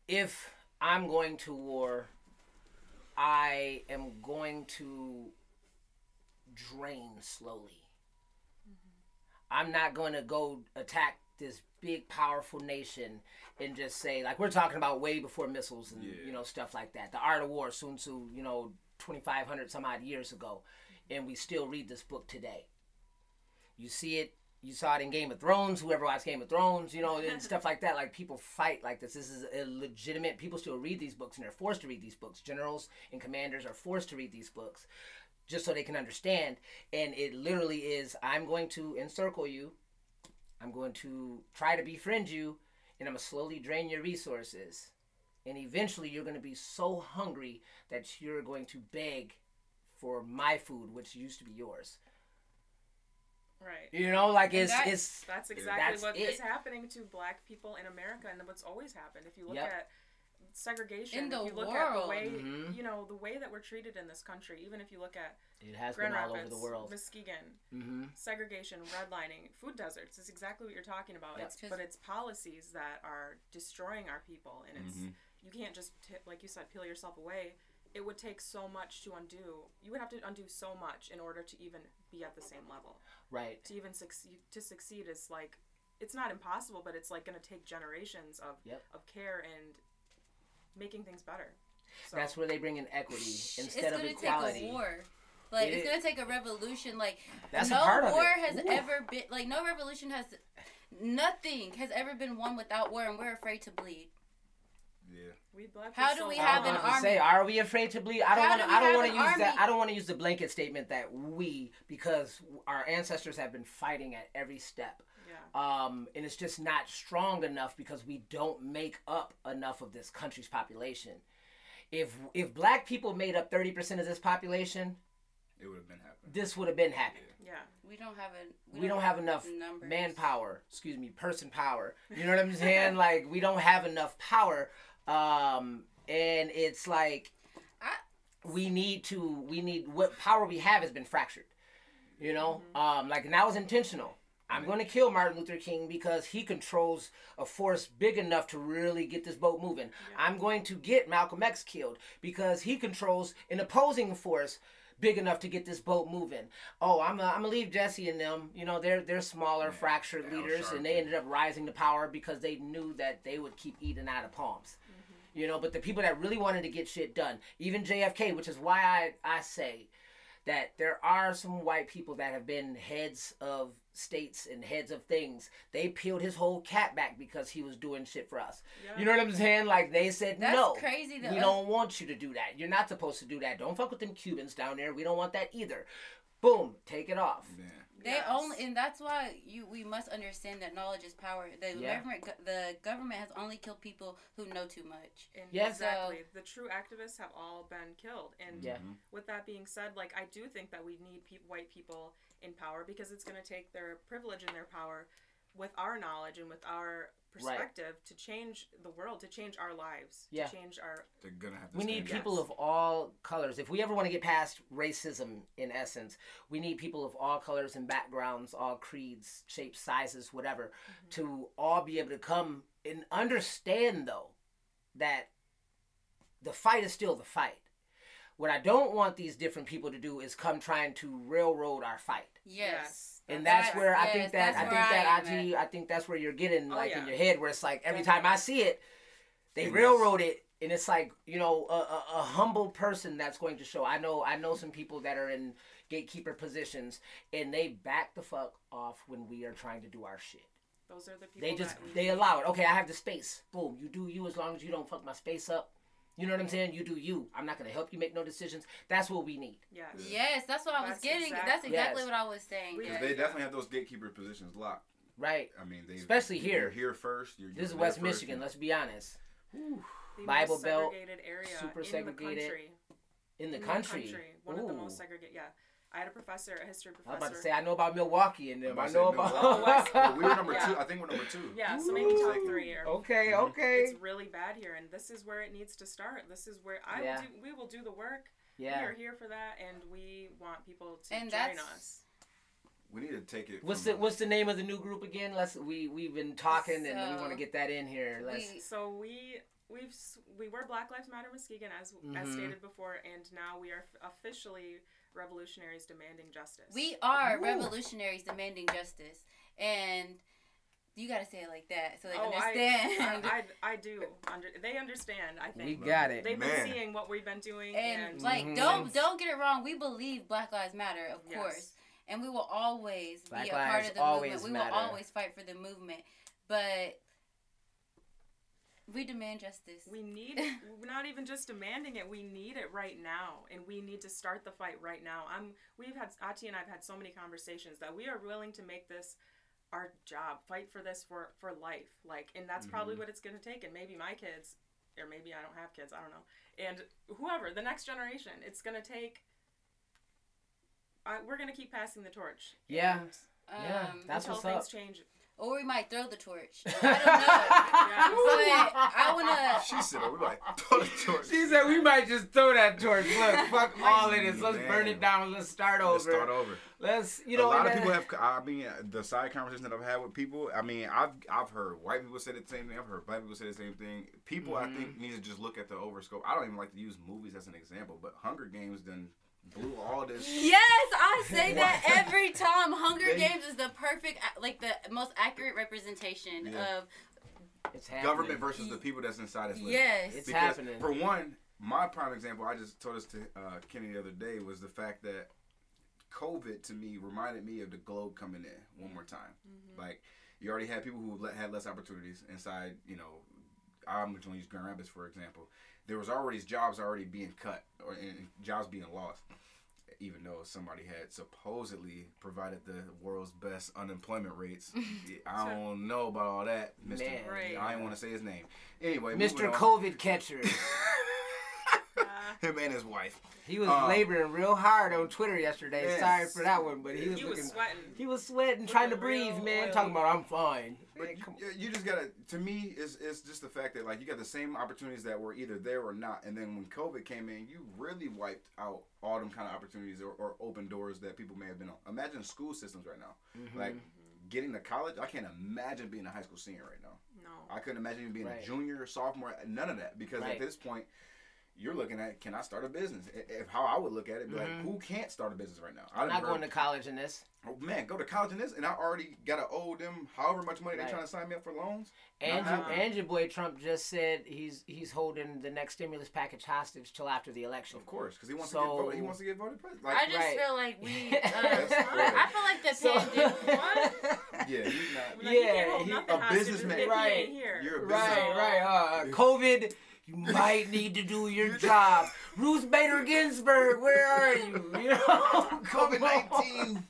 if I'm going to war, I am going to drain slowly. Mm-hmm. I'm not going to go attack this big powerful nation and just say like we're talking about way before missiles and Yeah. you know stuff like that. The Art of War, Sun Tzu, you know, 2,500 some odd years ago, mm-hmm. and we still read this book today. You see it. You saw it in Game of Thrones. Whoever watched Game of Thrones, you know, and stuff like that. Like people fight like this. This is legitimate. People still read these books, and they're forced to read these books. Generals and commanders are forced to read these books, just so they can understand. And it literally is: I'm going to encircle you. I'm going to try to befriend you, and I'm gonna slowly drain your resources. And eventually, you're gonna be so hungry that you're going to beg for my food, which used to be yours. Right. You know, like And it's that's- it's That's exactly That's what is it. happening to black people in America and what's always happened. If you look Yep. at segregation, In the if you look at the world. way Mhm. you know, the way that we're treated in this country, even if you look at it has Grand been all Rapids, over the world. Muskegon, hmm segregation, redlining, food deserts is exactly what you're talking about. Yep. It's, 'Cause- but it's policies that are destroying our people, and it's Mhm. you can't just t- like you said peel yourself away. It would take so much to undo. You would have to undo so much in order to even be at the same level. Right. To even succeed, to succeed is like it's not impossible, but it's like going to take generations of Yep. of care and making things better. So, That's where they bring in equity instead of equality. it's of gonna equality. take a war. Like It it's gonna take a revolution. Like That's no part war has Ooh. ever been like no revolution has nothing has ever been won without war, and we're afraid to bleed. Yeah. we black How are do so we I have was an to army? Say, are we afraid to bleed? I don't want to. we I don't want to an use that. I don't want to use the blanket statement that we because our ancestors have been fighting at every step. Yeah. um, and it's just not strong enough because we don't make up enough of this country's population. If if black people made up thirty percent of this population, It would have been happening. this would have been happening. Yeah. We don't have a. We, don't have enough numbers. manpower. Excuse me, person power. You know what I'm saying? like we don't have enough power, um, and it's like I- we need to. We need what power we have has been fractured. You know, Mm-hmm. um, like and that was intentional. I'm going to kill Martin Luther King because he controls a force big enough to really get this boat moving. I'm going to get Malcolm X killed because he controls an opposing force big enough to get this boat moving. Oh, I'm gonna I'm gonna leave Jesse and them. You know, they're they're smaller, Yeah, fractured Al leaders, and they ended up rising to power because they knew that they would keep eating out of palms. You know, but the people that really wanted to get shit done, even JFK, which is why I I say that there are some white people that have been heads of states and heads of things. They peeled his whole cat back because he was doing shit for us. Yeah. You know what I'm saying? Like they said, That's no, crazy. we don't want you to do that. You're not supposed to do that. Don't fuck with them Cubans down there. We don't want that either. Boom, take it off. Yeah. They Yes. only, and that's why you we must understand that knowledge is power. The Yeah. government, the government has only killed people who know too much. And Yeah. exactly. the true activists have all been killed. And Yeah. Mm-hmm. with that being said, like I do think that we need pe- white people in power because it's going to take their privilege and their power with our knowledge and with our perspective to change the world, to change our lives, Yeah. to change our They're gonna have to. We need stand people up. of all colors. If we ever want to get past racism, in essence, we need people of all colors and backgrounds, all creeds, shapes, sizes, whatever, mm-hmm. to all be able to come and understand, though, that the fight is still the fight. What I don't want these different people to do is come trying to railroad our fight. Yes. And that's That's- where I think that I think where I that am IT I think that's where you're getting Oh, like in your head where it's like every time I see it, they And railroad it and it's like you know a, a, a humble person that's going to show. I know I know some people that are in gatekeeper positions and they back the fuck off when we are trying to do our shit. those are the people They just that we they allow it. Okay, I have the space. Boom, you do you as long as you don't fuck my space up. You know what I'm saying? You do you. I'm not gonna help you make no decisions. That's what we need. Yes. Yes, that's what I was That's getting. exact- That's exactly Yes. what I was saying. We- yes. Because they definitely have those gatekeeper positions locked. Right. I mean, they Especially here. You're here first. You're, This is you're West first, Michigan. Let's be honest. The Bible most Belt, segregated area super in segregated. the country. In the in country. One of the most segregated. Yeah. I had a professor, a history I was professor. about to say I know about Milwaukee and I'm them. I know about Milwaukee. But we were number Yeah. two. I think we're number two. yeah, so maybe top three. Or, Okay, Mhm. okay. It's really bad here, and this is where it needs to start. This is where I Yeah. will do. We will do the work. Yeah. We are here for that, and we want people to And join us. We need to take it. What's from the What's the name of the new group again? Let's we we've been talking and we want to get that in here. Let's. we- So we we've we were Black Lives Matter Muskegon as as Mhm. stated before, and now we are officially revolutionaries demanding justice. We are Ooh. revolutionaries demanding justice, and you got to say it like that so they Oh, understand. I, I, I do. Under, they understand. I think we think got it. they've Man. been seeing what we've been doing, and and, like, Mhm. don't don't get it wrong. We believe Black Lives Matter, of Yes. course, and we will always Black be a part of the always movement. We matter. will always fight for the movement, but we demand justice. we need it. we're not even just demanding it. We need it right now, and we need to start the fight right now. I'm. We've had Ati and I've had so many conversations that we are willing to make this our job, fight for this for for life. Like, and that's probably Mhm. what it's going to take. And maybe my kids, or maybe I don't have kids. I don't know. And whoever the next generation, it's going to take. I, we're going to keep passing the torch. Yeah. And Yeah, Um, that's until what's things up. change. Or we might throw the torch. I don't know. Yeah. but I wanna. She said, "Oh, we might throw the torch." She said we might just throw that torch. Look, fuck all of this. Let's Man. burn it down. Let's start over. Let's start over. Let's you know. a lot of and people have. I mean, the side conversation that I've had with people. I mean, I've I've heard white people say the same thing. I've heard black people say the same thing. People, I Mm-hmm. think, need to just look at the overscope. I don't even like to use movies as an example, but Hunger Games then blew all this. Yes, I say that every time. Hunger They- Games is the perfect, like the most accurate representation Yeah. of It's happening. Government versus the people that's inside us. living. yes. It's Because happening. For one, my prime example, I just told this to uh, Kenny the other day, was the fact that COVID to me reminded me of the globe coming in one more time. Like you already had people who le- had less opportunities inside. You know, I'm going to use Grand Rapids for example. There was already jobs already being cut or and jobs being lost. even though somebody had supposedly provided the world's best unemployment rates. I don't know about all that, Mr. Man, Right. I didn't want to say his name. Anyway, Mr. COVID catcher. Him and his wife. He was Um, laboring real hard on Twitter yesterday. Yes. Sorry for that one, but he was he looking. was sweating. he was sweating, trying to breathe, real man. oily. Talking about I'm fine. But Man, you, you just gotta. To me, it's it's just the fact that like you got the same opportunities that were either there or not, and then when COVID came in, you really wiped out all them kind of opportunities or, or open doors that people may have been on. Imagine school systems right now, Mm-hmm. like getting to college. I can't imagine being a high school senior right now. No. I couldn't imagine even being Right. a junior or sophomore. None of that because Right. at this point. You're looking at can I start a business? If how I would look at it, be like, who can't start a business right now? I I'm not heard- going to college in this. Oh man, go to college in this, and I already gotta owe them however much money Right. they trying to sign me up for loans. And Not your, and your boy Trump just said he's he's holding the next stimulus package hostage till after the election. Of course, because he wants to get voted. He wants to get voted president. Like, I just right. feel like we. Uh, I feel like the So- pandemic. yeah, he's not. Like, you Yeah, can't hold he- a businessman. if he Right. ain't here. You're a right, right. Uh, COVID, you might need to do your job. Ruth Bader Ginsburg, where are you? You know, COVID nineteen.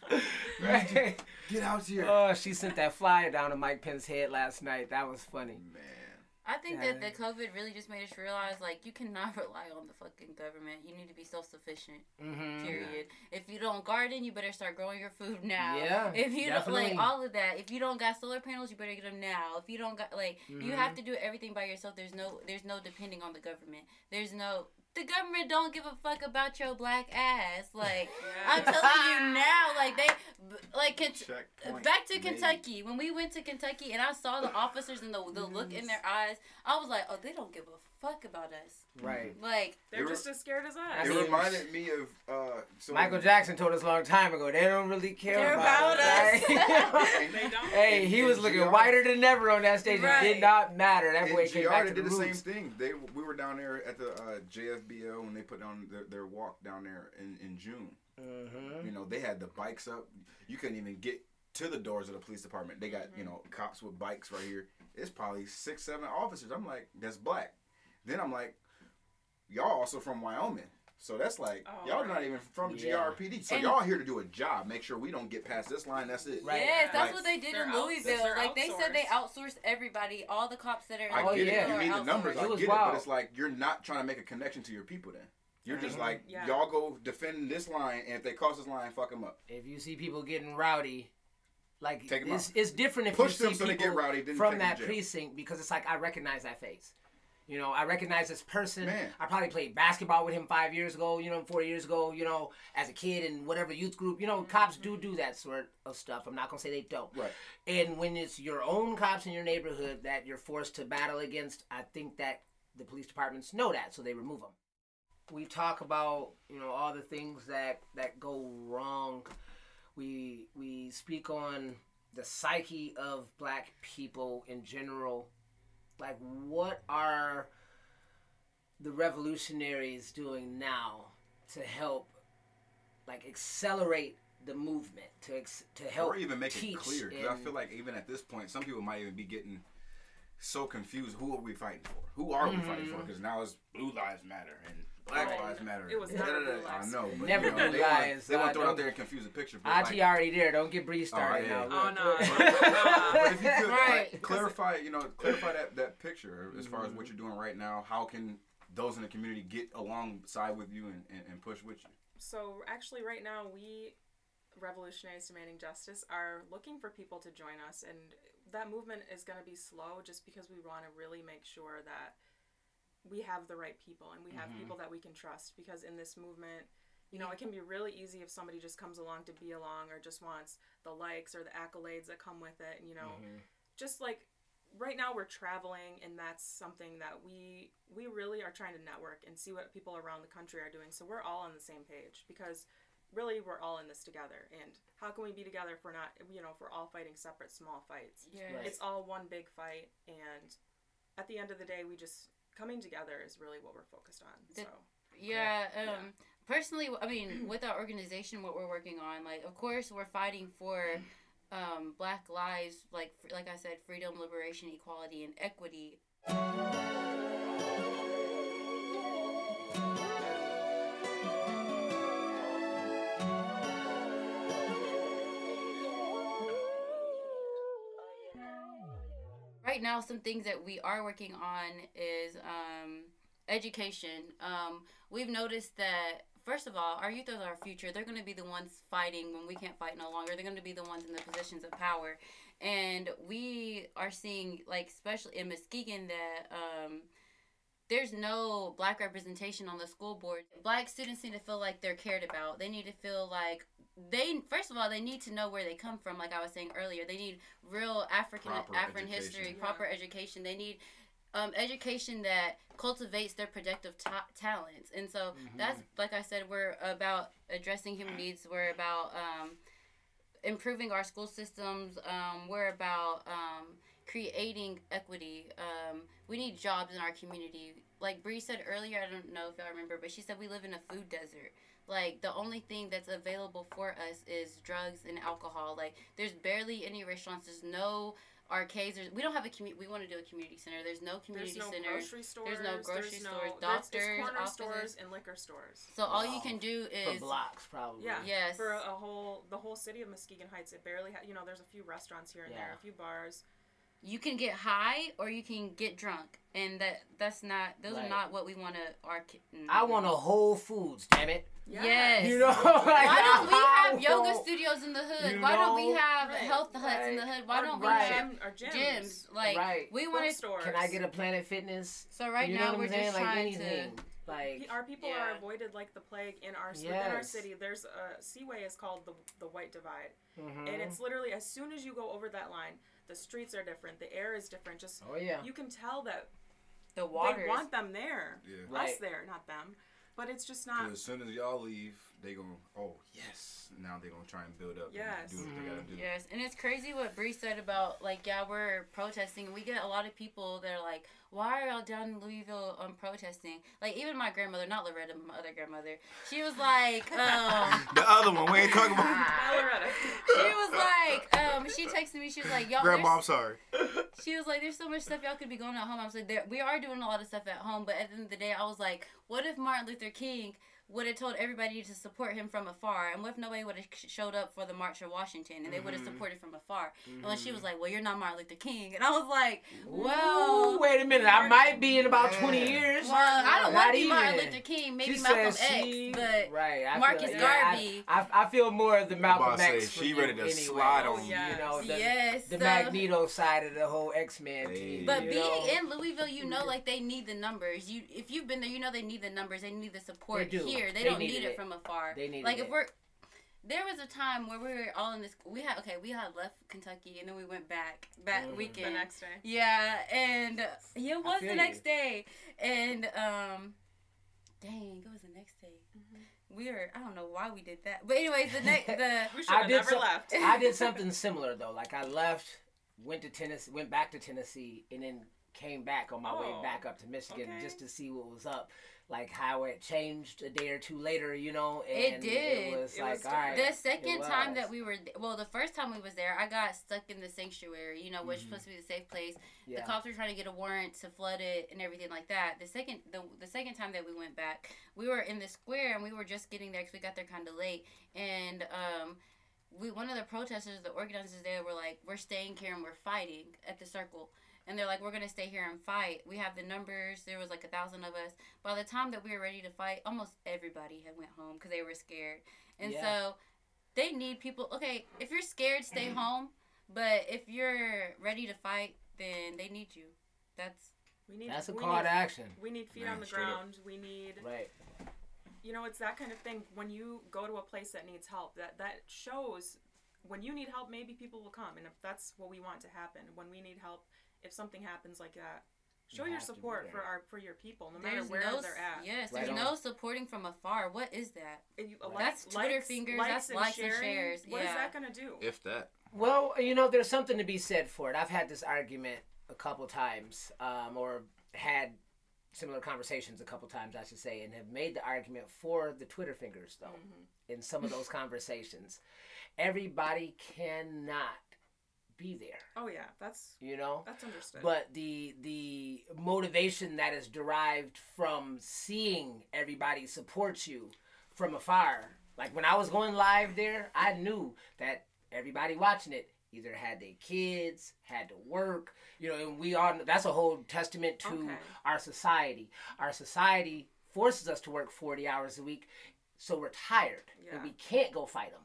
Right. Get out here, Oh, she sent that flyer down to Mike Pence's head last night. That was funny. man. I think that the COVID really just made us realize like you cannot rely on the fucking government. You need to be self sufficient. Mm-hmm. Period. If you don't garden, you better start growing your food now. Yeah, If you don't like all of that, if you don't got solar panels, you better get them now. If you don't got like, you Mm-hmm. have to do everything by yourself. There's no, there's no depending on the government. There's no. The government don't give a fuck about your black ass. Like I'm telling you now, like they, like Checkpoint back to made. Kentucky. When we went to Kentucky and I saw the officers and the the look in their eyes, I was like, oh, they don't give a fuck about us. Right. Like They're just as scared as us. It reminded me of uh, so Michael Jackson told us a long time ago they don't really care, Care about, about us. us. They don't. hey, he was And looking GR whiter than ever on that stage. It did not matter. That And boy came GR back to did the the same thing. They we were down there at the uh, JFBO when they put down their, their walk down there in, in June. Mm-hmm. You know, they had the bikes up. You couldn't even get to the doors of the police department. They got, you know, cops with bikes right here. It's probably six, seven officers. I'm like, that's black. Then I'm like, y'all also from Wyoming. So that's like, Oh, y'all are not even from Yeah. GRPD. So And- y'all here to do a job. Make sure we don't get past this line. That's it. Right. yes, that's Like- what they did in Louisville. they're Like they said, they outsourced. outsourced everybody. All the cops that are. in I Oh, get yeah. it. You are need the numbers. outsourced. I It was get it. But it's like you're not trying to make a connection to your people. Then you're just Mhm. like Yeah. y'all go defend this line, and if they cross this line, fuck them up. If you see people getting rowdy, like Take 'em it's, out. it's different if Push you them see so they get people rowdy, from that precinct because it's like I recognize that face. You know, I recognize this person. Man. I probably played basketball with him five years ago. You know, four years ago. You know, as a kid in whatever youth group. You know, cops do do that sort of stuff. I'm not gonna say they don't. Right. And when it's your own cops in your neighborhood that you're forced to battle against, I think that the police departments know that, so they remove them. We talk about you know all the things that that go wrong. We we speak on the psyche of black people in general. Like, what are the revolutionaries doing now to help, like, accelerate the movement to ex- to help or even make it clear because I feel like even at this point, some people might even be getting so confused. Who are we fighting for? Who are we fighting Mm-hmm. for? Because now it's Blue Lives Matter and Black Right. Lives Matter. It was never. Blue Lives. I know, but Never you know, Blue they wanna- Lives, They want uh, to throw it out there and confuse the picture. But Auntie like, already there. Don't get Bree started yeah. now. Oh, no. but if you could Right. like, clarify, you know, clarify that that picture as far as Mm-hmm. what you're doing right now. How can those in the community get alongside with you and, and, and push with you? So actually, right now we revolutionaries demanding justice are looking for people to join us, and that movement is going to be slow just because we want to really make sure that we have the right people and we have mm-hmm. people that we can trust. Because in this movement, you know, it can be really easy if somebody just comes along to be along or just wants the likes or the accolades that come with it. And, you know, mm-hmm. just like right now we're traveling and that's something that we we really are trying to network and see what people around the country are doing so we're all on the same page because really we're all in this together and how can we be together if we're not you know if we're all fighting separate small fights Yes. Right. it's all one big fight and at the end of the day we just coming together is really what we're focused on The- so. Yeah, um, personally, I mean, with our organization, what we're working on, like, of course, we're fighting for um, Black lives, like, like I said, freedom, liberation, equality, and equity. Right now, some things that we are working on is um, education. Um, we've noticed that first of all, our youth are our future. They're going to be the ones fighting when we can't fight no longer. They're going to be the ones in the positions of power, and we are seeing like especially in Muskegon that. Um, there's no black representation on the school board. Black students need to feel like they're cared about. They need to feel like they first of all they need to know where they come from. Like I was saying earlier, they need real African Proper African education. history, Yeah. proper education. They need um, education that cultivates their productive ta- talents. And so that's like I said, we're about addressing human needs. We're about um, improving our school systems. Um, we're about um, creating equity. Um, we need jobs in our community. Like Bree said earlier, I don't know if y'all remember, but she said we live in a food desert. Like the only thing that's available for us is drugs and alcohol. Like there's barely any restaurants. There's no arcades. There's, we don't have a community. We want to do a community center. There's no community There's no center. grocery stores. there's no grocery no, stores, there's just doctors, corner offices. stores, and liquor stores. So all you can do For is blocks, probably. Yeah. Yes. For a, a whole, the whole city of Muskegon Heights, it barely, ha- you know, there's a few restaurants here and there, a few bars. you can get high or you can get drunk, and that that's not those Right. are not what we want to. Our ki- I want a Whole Foods, damn it. Yes. You know, like, Why don't we I have yoga want- studios in the hood? You Why don't we have Right, health huts in the hood? Why Or don't we right. have gym, or gyms? gyms? Like Right. we want to. bookstores. Can I get a Planet Fitness? So right you now what we're I'm saying? just like trying anything. to. Like Our people Yeah. are avoided like the plague in our within our city. There's a Seaway is called the the White Divide, mhm. and it's literally as soon as you go over that line, the streets are different, the air is different. Just oh yeah. you can tell that The water. they want them there, Yeah. Right. us there, not them. But it's just not. as soon as y'all leave, they gonna oh yes. Now they're gonna try and build up. Yes. And do what they gotta do. Yes, and it's crazy what Bree said about like yeah we're protesting and we get a lot of people that are like why are y'all down in Louisville um protesting like even my grandmother not Loretta my other grandmother she was like um The other one we ain't talking about. Loretta. she was like um she texted me she was like y'all Grandma, I'm sorry. she was like there's so much stuff y'all could be going at home I was like there, we are doing a lot of stuff at home but at the end of the day I was like what if Martin Luther King would have told everybody to support him from afar, and what if nobody would have showed up for the March of Washington and they would have Mhm. supported from afar? And when Mm-hmm. she was like, "Well, you're not Martin Luther King," and I was like, Ooh, "Well, wait a minute. I might be in about Yeah. 20 years. well, I don't want to be Martin. Luther King, maybe She Malcolm X, she- but right, I Marcus feel, yeah, I- Garvey. I, I, feel more of the Malcolm about say, X. she you ready to anyway. slide on you. You know, the, yes, the so- Magneto side of the whole X Men Hey. team. But being know? in Louisville, you know, like they need the numbers. You, if you've been there, you know they need the numbers. They need the support They do. Here. They, They don't need it it. from afar. They needed like if we're there was a time where we were all in this. We had okay. We had left Kentucky and then we went back that Mhm. the weekend. next day. Yeah, and uh, yeah, it was feel the you. next day, and um, dang, it was the next day. We were I don't know why we did that, but anyways, the next the We should I have did never some- left. I did something similar though. Like I left, went to Tennessee, went back to Tennessee, and then came back on my way Oh, back up to Michigan okay. just to see what was up. Like how it changed a day or two later, you know. It did. It was It like was all right. The second time that we were, th- well, the first time we was there, I got stuck in the sanctuary, you know, which Mhm. supposed to be the safe place. yeah. The cops were trying to get a warrant to flood it and everything like that. The second, the, the second time that we went back, we were in the square and we were just getting there because we got there kind of late. And um, we, one of the protesters, the organizers there, were like, "We're staying here and we're fighting at the circle." And they're like, "We're gonna stay here and fight. We have the numbers. There was like a thousand of us. By the time that we were ready to fight, almost everybody had went home because they were scared. And Yeah. so they need people. Okay, if you're scared, stay home. But if you're ready to fight, then they need you. That's We need. That's a call need, to action. We need feet Man, on the straight up. ground. We need. Right. You know, it's that kind of thing. When you go to a place that needs help, that that shows. When you need help, maybe people will come, and if that's what we want to happen, when we need help, if something happens like that, show You your have to be support for our for your people, no matter there's where no they're at. yes, Right there's on. no supporting from afar. What is that? You- Like- That's Twitter fingers, that's likes and shares, What is yeah. that gonna do? If that. Well, you know, there's something to be said for it. I've had this argument a couple times, um, or had similar conversations a couple times, I should say, and have made the argument for the Twitter fingers, though, Mhm. in some of those conversations. Everybody cannot be there, Oh yeah, that's you know? that's understood. But the the motivation that is derived from seeing everybody support you from afar, like when I was going live there, I knew that everybody watching it either had their kids, had to work, you know, and we are that's a whole testament to Okay. our society. Our society forces us to work 40 hours a week, so we're tired Yeah. and we can't go fight them.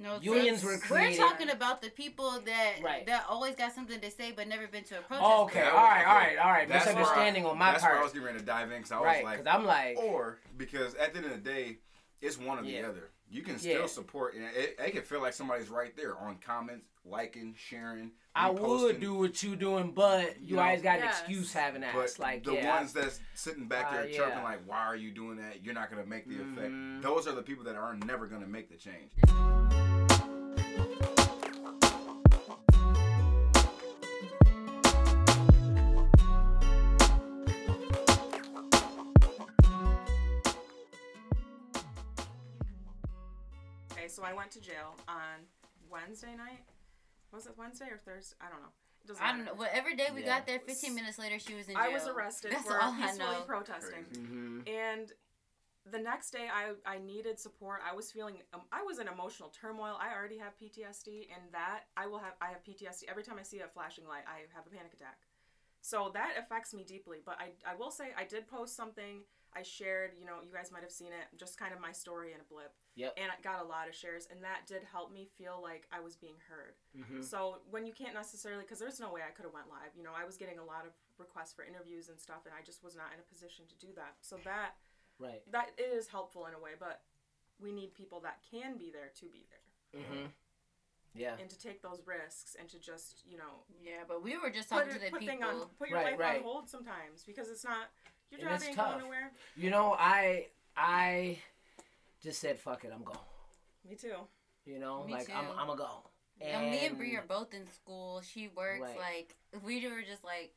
No, Unions so were We're talking about the people that Right. that always got something to say but never been to a protest. Oh, okay, That all was- right, all right, all right. That's where I- Misunderstanding on my part. that's where I was getting ready to dive in because I was Right, like, because I'm like, or because at the end of the day, it's one or Yeah. the other. You can still Yeah. support, and it, it can feel like somebody's right there on comments, liking, sharing. I reposting. would do what you doing, but you No. always got an excuse having that. But like, the yeah, ones that's sitting back there Uh, chirping yeah. like, "Why are you doing that? You're not gonna make the Mhm. effect." Those are the people that are never gonna make the change. So I went to jail on Wednesday night. Was it Wednesday or Thursday? I don't know. It doesn't I don't know. Whatever day we Yeah. got there, 15 minutes later, she was in jail. I was arrested That's for all I peacefully know. protesting. hmm And the next day, I, I needed support. I was feeling, um, I was in emotional turmoil. I already have PTSD, and that I will have, I have PTSD every time I see a flashing light. I have a panic attack. So that affects me deeply. But I, I will say, I did post something. I shared, you know, you guys might have seen it, just kind of my story in a blip. Yep. And it got a lot of shares, and that did help me feel like I was being heard. hmm So when you can't necessarily, because there's no way I could have went live. You know, I was getting a lot of requests for interviews and stuff, and I just was not in a position to do that. So that Right. that it is helpful in a way, but we need people that can be there to be there hmm Yeah. and to take those risks and to just you know Yeah, but we were just put, talking to the put people. thing on put your Right, life right. on hold sometimes because it's not your And job it's ain't tough. going nowhere. You know, I I just said fuck it, I'm going. Me too. You know, Me like too. I'm I'm gonna go. And me and Bree are both in school. She works Right. like we were just like,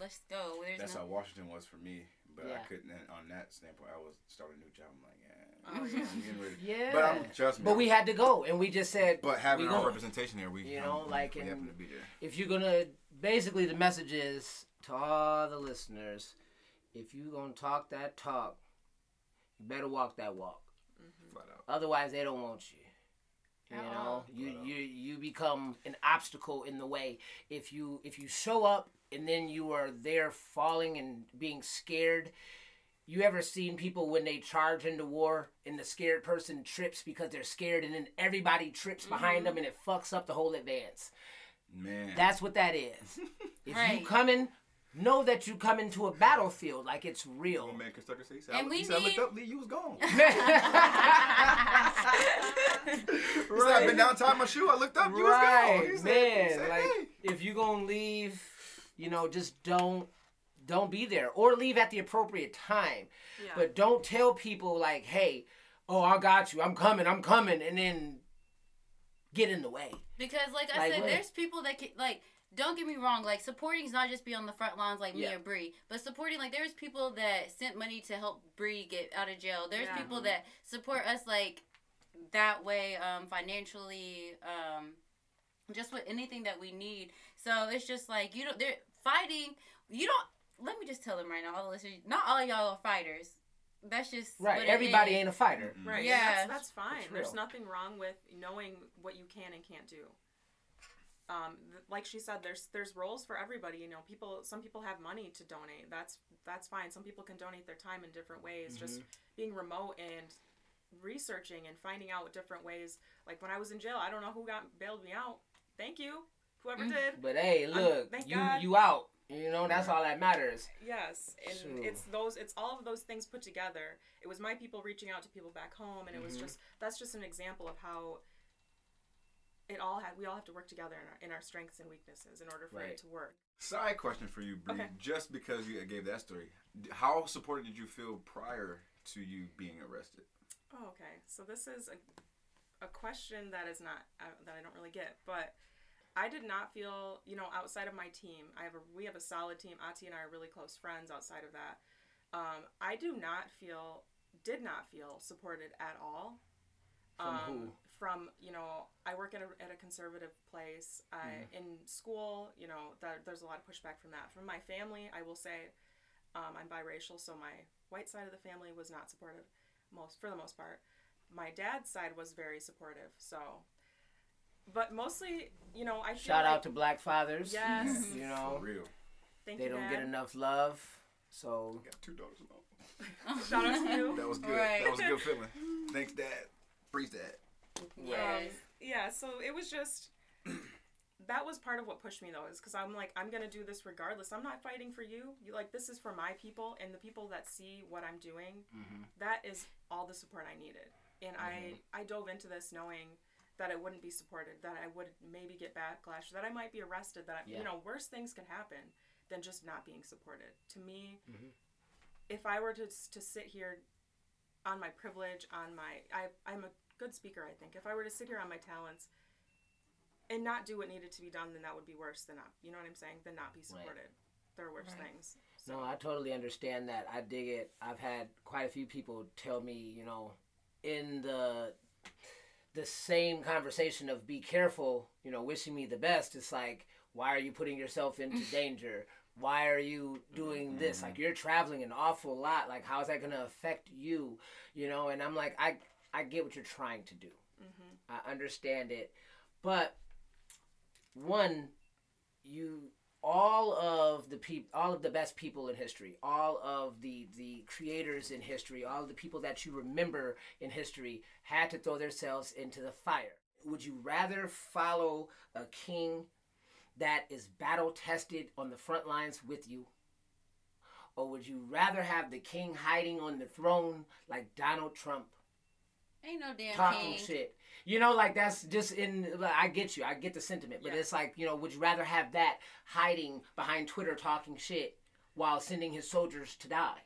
let's go. There's That's no. how Washington was for me, but I couldn't. On that standpoint, I was starting a new job. I'm like, yeah, Oh, yeah. I'm getting ready. Yeah. But I'm trust me. But we had to go, and we just said, But having we our going. representation there, we You know, we- like we in- happen to be there. if you're gonna basically the message is to all the listeners if you gonna talk that talk you better walk that walk. Mm-hmm. Flat out. otherwise they don't want you. You At know? all. you, you you become an obstacle in the way. If you if you show up and then you are there falling and being scared you ever seen people when they charge into war and the scared person trips because they're scared and then everybody trips behind mm-hmm. them and it fucks up the whole advance? Man, that's what that is. If you coming, know that you come into a battlefield like it's real. Old man Chris Tucker said, And I, we he said, I looked up, Lee, you was gone. right, He said, I've been down tying my shoe. I looked up, you was gone. He said, man. said, like hey. if you gonna leave, you know, just don't don't be there or leave at the appropriate time. Yeah. But don't tell people like, hey, oh, I got you. I'm coming. I'm coming, and then get in the way. Because, like I Like said, what? there's people that can, like, don't get me wrong, like, supporting is not just be on the front lines like me Yeah. or Bree, but supporting, like, there's people that sent money to help Bree get out of jail. There's Yeah. people that support us, like, that way, um, financially, um, just with anything that we need. So it's just like, you don't, they're fighting, you don't, let me just tell them right now, all the listeners, not all y'all are fighters. That's just Right. what Everybody is. ain't a fighter. Right. Yeah. Yeah. That's, that's fine. There's nothing wrong with knowing what you can and can't do. Um, th- like she said, there's there's roles for everybody. You know, people. Some people have money to donate. That's that's fine. Some people can donate their time in different ways. Just being remote and researching and finding out different ways. Like when I was in jail, I don't know who got bailed me out. Thank you, whoever Mm. did. But hey, I'm- look, thank you God. you out. You know that's all that matters. Yes, and True. it's those it's all of those things put together. It was my people reaching out to people back home and it was Mhm. just that's just an example of how it all had we all have to work together in our, in our strengths and weaknesses in order for Right. it to work. Side question for you, Bree. Okay. Just because you gave that story, how supported did you feel prior to you being arrested? Oh, okay. So this is a, a question that is not uh, that I don't really get, but I did not feel, you know, outside of my team. I have a we have a solid team. Ati and I are really close friends. Outside of that, um, I do not feel did not feel supported at all. From um, who? From you know, I work at a, at a conservative place. I in school, you know, that there's a lot of pushback from that. From my family, I will say, um, I'm biracial, so my white side of the family was not supportive, most for the most part. My dad's side was very supportive. So but mostly, you know, I feel Shout like, out to Black fathers. Yes. You For know, real. Thank they you, don't Dad. get enough love. So Got two dollars alone. Shout out to you. That was good. Right. That was a good feeling. Thanks, Dad. Freeze Dad. Yes. Um, yeah, so it was just that was part of what pushed me though, is because I'm like, I'm gonna do this regardless. I'm not fighting for you. You like this is for my people and the people that see what I'm doing. That is all the support I needed, and I I dove into this knowing that I wouldn't be supported, that I would maybe get backlash, that I might be arrested, that I, Yeah. you know worse things could happen than just not being supported. To me, Mhm. if I were to to sit here on my privilege, on my I I'm a good speaker, I think. If I were to sit here on my talents and not do what needed to be done, then that would be worse than not. You know what I'm saying? Than not be supported. There are worse Right. things. So No, I totally understand that. I dig it. I've had quite a few people tell me, you know, in the the same conversation of be careful, you know, wishing me the best. It's like, why are you putting yourself into danger? Why are you doing mm-hmm. this? Like you're traveling an awful lot. Like how is that going to affect you? You know, and I'm like, I I get what you're trying to do. hmm I understand it. But one, you all of the people all of the best people in history, all of the the creators in history, all of the people that you remember in history had to throw themselves into the fire. Would you rather follow a king that is battle tested on the front lines with you? Or would you rather have the king hiding on the throne like Donald Trump Ain't no damn talking king. shit. You know, like that's just in. like, I get you. I get the sentiment, but Yeah. it's like you know, would you rather have that hiding behind Twitter talking shit while sending his soldiers to die?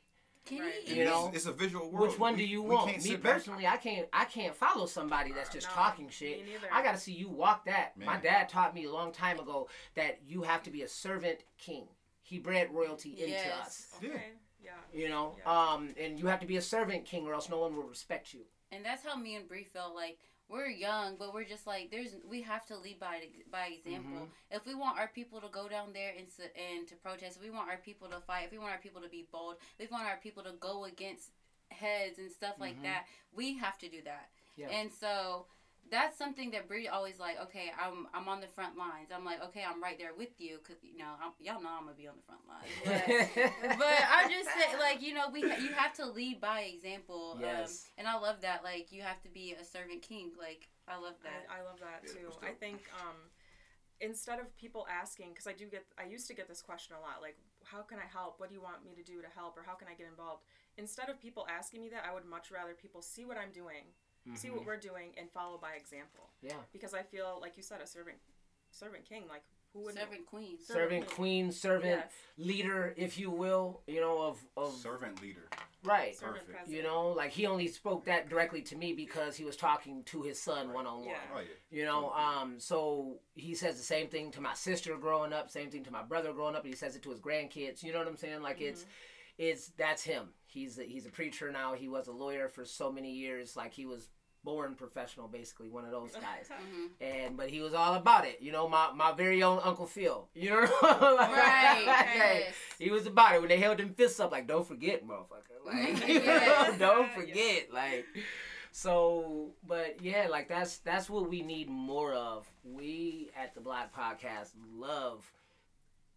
Can Right. he? You know, it's a visual world. Which one We- do you want? Me sit back- personally, I can't. I can't follow somebody that's just No, talking shit. I got to see you walk that. My dad taught me a long time ago that you have to be a servant king. He bred royalty into us. Yeah. Okay. Yeah. You know, Yeah. um, and you have to be a servant king, or else no one will respect you. And that's how me and Bree felt like we're young, but we're just like there's we have to lead by by example. If we want our people to go down there and to, and to protest, if we want our people to fight, if we want our people to be bold, if we want our people to go against heads and stuff like Mhm. that, we have to do that. Yeah. And so that's something that Bree always like. Okay, I'm I'm on the front lines. I'm like, okay, I'm right there with you because you know I'm, y'all know I'm gonna be on the front lines. But, but I'm just saying, like you know, we ha- you have to lead by example. Yes. Um, and I love that. Like you have to be a servant king. Like I love that. I, I love that too. that's I think um, instead of people asking, because I do get, I used to get this question a lot, like, how can I help? What do you want me to do to help, or how can I get involved? Instead of people asking me that, I would much rather people see what I'm doing, see what we're doing, and follow by example. Yeah. Because I feel, like you said, a servant, servant king. Like who would servant queen. servant queen, servant Yes. leader, if you will, you know, of of Servant leader. right. Servant Perfect. president. You know, like he only spoke that directly to me because he was talking to his son one on one. Yeah. Yeah. You know, um, so he says the same thing to my sister growing up, same thing to my brother growing up, and he says it to his grandkids. You know what I'm saying? Like it's, it's that's him. He's a, he's a preacher now. He was a lawyer for so many years. Like he was born professional, basically one of those guys. hmm and but he was all about it. You know, my my very own Uncle Phil. You know, like, Right. yes. he was about it when they held them fists up. Like, don't forget, motherfucker. Like, Yes. don't forget. Like, so, but yeah, like that's that's what we need more of. We at the Black Podcast love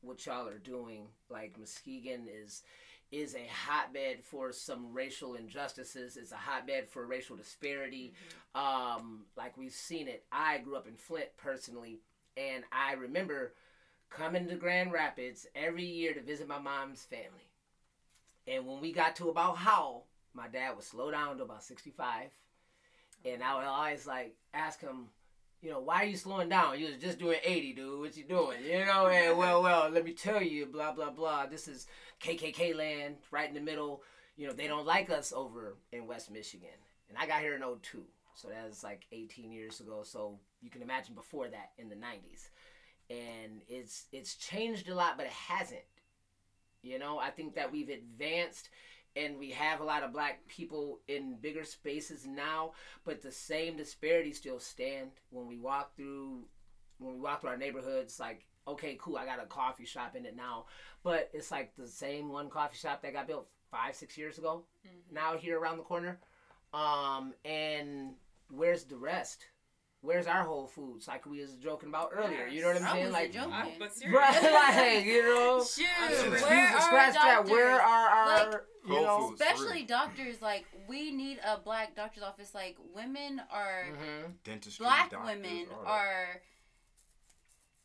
what y'all are doing. Like Muskegon is is a hotbed for some racial injustices. It's a hotbed for racial disparity. Um, like we've seen it. I grew up in Flint personally, and I remember coming to Grand Rapids every year to visit my mom's family. And when we got to about Howell, my dad would slow down to about 65. And I would always like ask him, you know, why are you slowing down? You was just doing 80, dude. What you doing? You know, and well, well, let me tell you, blah, blah, blah. This is KKK land, right in the middle. You know, they don't like us over in West Michigan. And I got here in 02. So that's like 18 years ago. So you can imagine before that in the 90s. And it's it's changed a lot, but it hasn't. You know, I think that we've advanced and we have a lot of black people in bigger spaces now, but the same disparities still stand when we walk through when we walk through our neighborhoods like okay, cool, I got a coffee shop in it now, but it's like the same one coffee shop that got built 5 6 years ago now here around the corner. Um and where's the rest? Where's our Whole Foods? Like we was joking about earlier. You know what I'm saying? Like, joking. I- but right? seriously, Like, you know. Shoot, where Excuse- are scratch that. doctors? Where are our, Like, you know? Foods. Especially real. doctors, like we need a black doctor's office. Like women are, hmm Dentistry, black women all that. are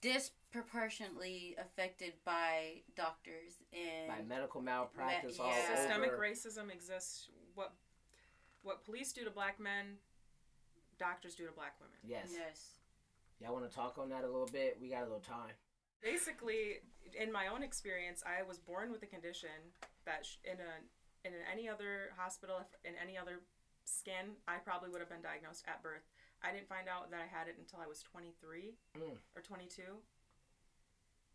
disproportionately affected by doctors and By medical malpractice Me- all yeah. systemic over. racism exists. What what police do to black men, doctors do to black women. Yes. yes. Y'all want to talk on that a little bit? We got a little time. Basically, in my own experience, I was born with a condition that sh- in a in any other hospital, if- in any other scan, I probably would have been diagnosed at birth. I didn't find out that I had it until I was 23 Mm. or 22.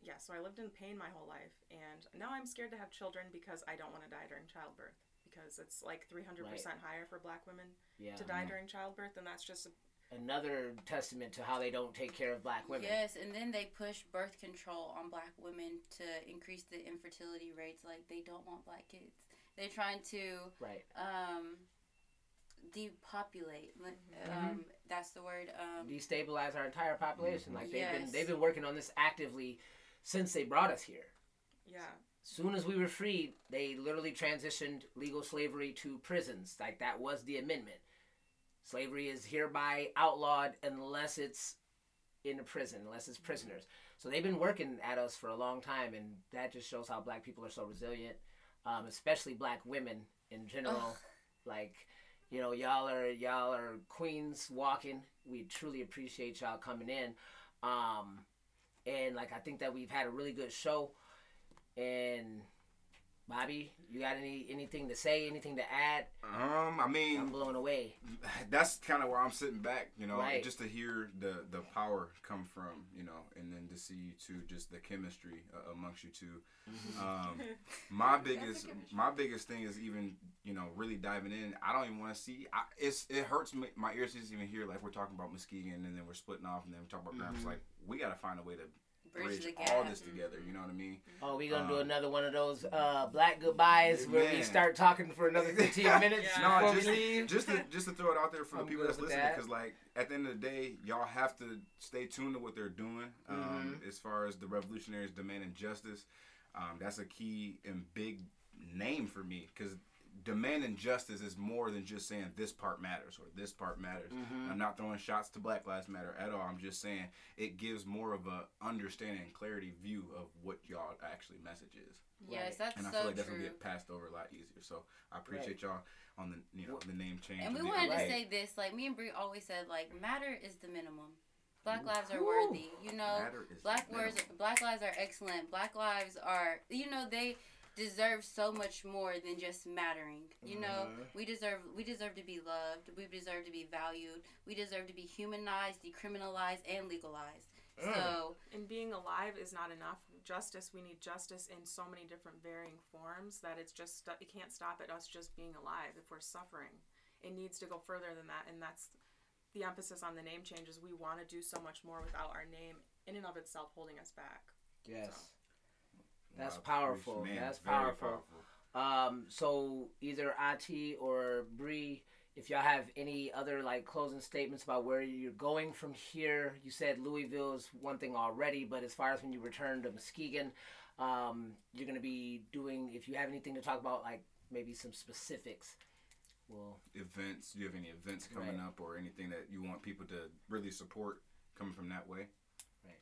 Yeah, so I lived in pain my whole life, and now I'm scared to have children because I don't want to die during childbirth because it's like 300% higher for black women Yeah. to die during childbirth, and that's just Another testament to how they don't take care of black women. Yes, and then they push birth control on black women to increase the infertility rates. Like they don't want black kids. They're trying to Right. um, depopulate. Mm-hmm. Um, that's the word. Um, Destabilize our entire population. Like they've been they've been working on this actively since they brought us here. yeah. Soon as we were freed, they literally transitioned legal slavery to prisons. Like that was the amendment. Slavery is hereby outlawed unless it's in a prison, unless it's prisoners. So they've been working at us for a long time, and that just shows how black people are so resilient, um, especially black women in general. Ugh. Like, you know, y'all are y'all are queens walking. We truly appreciate y'all coming in, um, and like I think that we've had a really good show. And Bobby, you got any anything to say? Anything to add? Um, I mean, I'm blown away. that's kind of where I'm sitting back, you know, Right. just to hear the the power come from, you know, and then to see you two, just the chemistry uh, amongst you 2 Um, my biggest my biggest thing is even you know really diving in. I don't even want to see. I, it's it hurts me, my ears to just even hear like we're talking about Muskegon and then we're splitting off and then we talk about Gramps. Mhm. Like we got to find a way to bridge bridge all this together. You know what I mean? Oh, we gonna do Um, another one of those uh, black goodbyes where we start talking for another 15 minutes Yeah. before No, just, we leave. just to just to throw it out there for I'm the people that's with listening, that. because like at the end of the day, y'all have to stay tuned to what they're doing. Um, Mm-hmm. As far as the revolutionaries demanding justice, um, that's a key and big name for me because demanding justice is more than just saying this part matters or this part matters. Mhm. I'm not throwing shots to Black Lives Matter at all. I'm just saying it gives more of a understanding and clarity view of what y'all actually message is. Yes, that's And I so feel like that's true. gonna get passed over a lot easier. So I appreciate y'all on the you know the name change. And we the- wanted to Right. say this, like me and Brie always said, like matter is the minimum. Black lives are worthy. You know, black words, black lives are excellent. Black lives are, you know, they deserve so much more than just mattering. You know, Mhm. we deserve we deserve to be loved. We deserve to be valued. We deserve to be humanized, decriminalized, and legalized. Mm. So And being alive is not enough. Justice, we need justice in so many different varying forms that it's just it can't stop at us just being alive if we're suffering. It needs to go further than that, and that's the emphasis on the name changes. We want to do so much more without our name in and of itself holding us back. Yes. That's powerful. man, That's very powerful. Um, so either Ati or Bree, if y'all have any other like closing statements about where you're going from here, you said Louisville is one thing already, but as far as when you return to Muskegon, um, you're gonna be doing. If you have anything to talk about, like maybe some specifics, well, Events? Do you have any events coming Right. up or anything that you want people to really support coming from that way?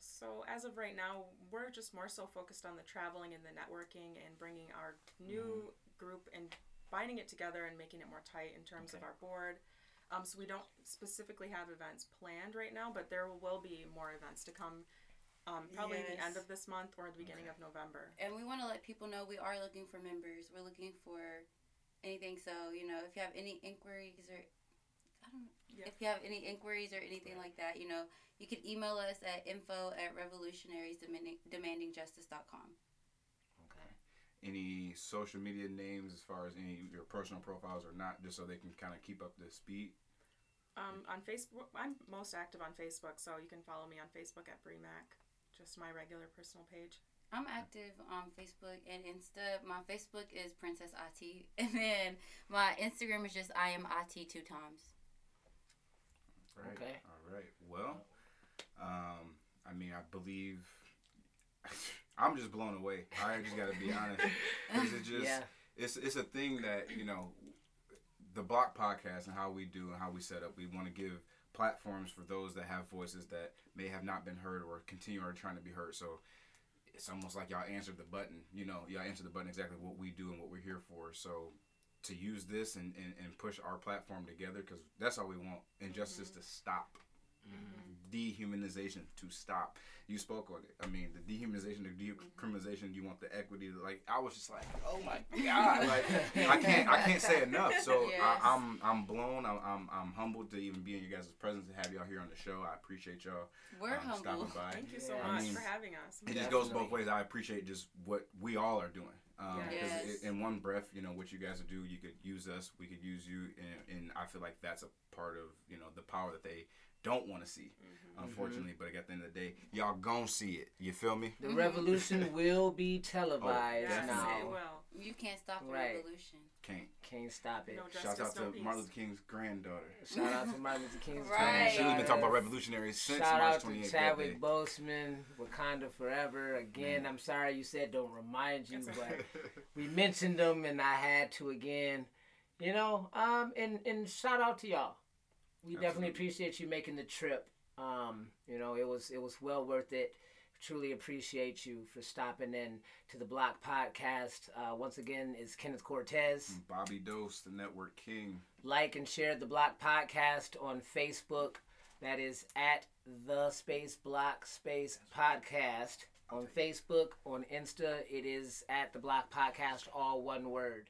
So as of right now, we're just more so focused on the traveling and the networking and bringing our new group and binding it together and making it more tight in terms of our board. Um, so we don't specifically have events planned right now, but there will be more events to come. Um, probably the end of this month or the beginning of November. and we want to let people know we are looking for members. We're looking for anything. So you know, if you have any inquiries or I don't, Yeah. if you have any inquiries or anything like that, you know, you can email us at info at revolutionaries demandingjustice.com. okay. Any social media names as far as any of your personal profiles or not, just so they can kind of keep up the speed? Um, on Facebook, I'm most active on Facebook, so you can follow me on Facebook at Bremac, just my regular personal page. I'm active on Facebook and Insta. My Facebook is Princess Ati, and then my Instagram is just I am Ati two times. Right. Okay. All right. Well, um, I mean, I believe I'm just blown away. I just got to be honest. It's just Yeah. it's it's a thing that you know, the Block Podcast and how we do and how we set up. We want to give platforms for those that have voices that may have not been heard or continue or trying to be heard. So it's almost like y'all answered the button. You know, y'all answered the button exactly what we do and what we're here for. So to use this and, and, and push our platform together because that's all we want injustice to stop dehumanization to stop you spoke on it i mean the dehumanization the decriminalization you want the equity like i was just like oh my god like i can't i can't say enough so Yes. I, i'm i'm blown I'm, I'm i'm humbled to even be in your guys' presence to have y'all here on the show i appreciate y'all We're um, humble. stopping by Thank you so Yeah. I much mean, for having us. it just goes both ways. I appreciate just what we all are doing. Um, Yes. i- in one breath, you know what you guys do. You could use us. We could use you, and, and I feel like that's a part of you know the power that they don't want to see, Mm-hmm. unfortunately. But at the end of the day, y'all gonna see it. You feel me? The revolution will be televised Yes, definitely. it now. Will. You can't stop the Right. revolution. Can't. Can't stop it. No Shouts justice, out to no peace. Martin Luther King's granddaughter. Shout out to Martin Luther King's Right. She was been talking about granddaughter. revolutionaries since Shout March out to 28th. Chadwick Boseman, Wakanda Forever. Again, Man. I'm sorry you said don't remind you, but we mentioned them and I had to again. You know, um, and and shout out to y'all. We definitely appreciate you making the trip. Um, you know, it was it was well worth it. Truly appreciate you for stopping in to the Block Podcast. Uh, once again, is Kenneth Cortez. Bobby Dose, the network king. like and share the block podcast on facebook that is at the space block space podcast on facebook on insta it is at the block podcast all one word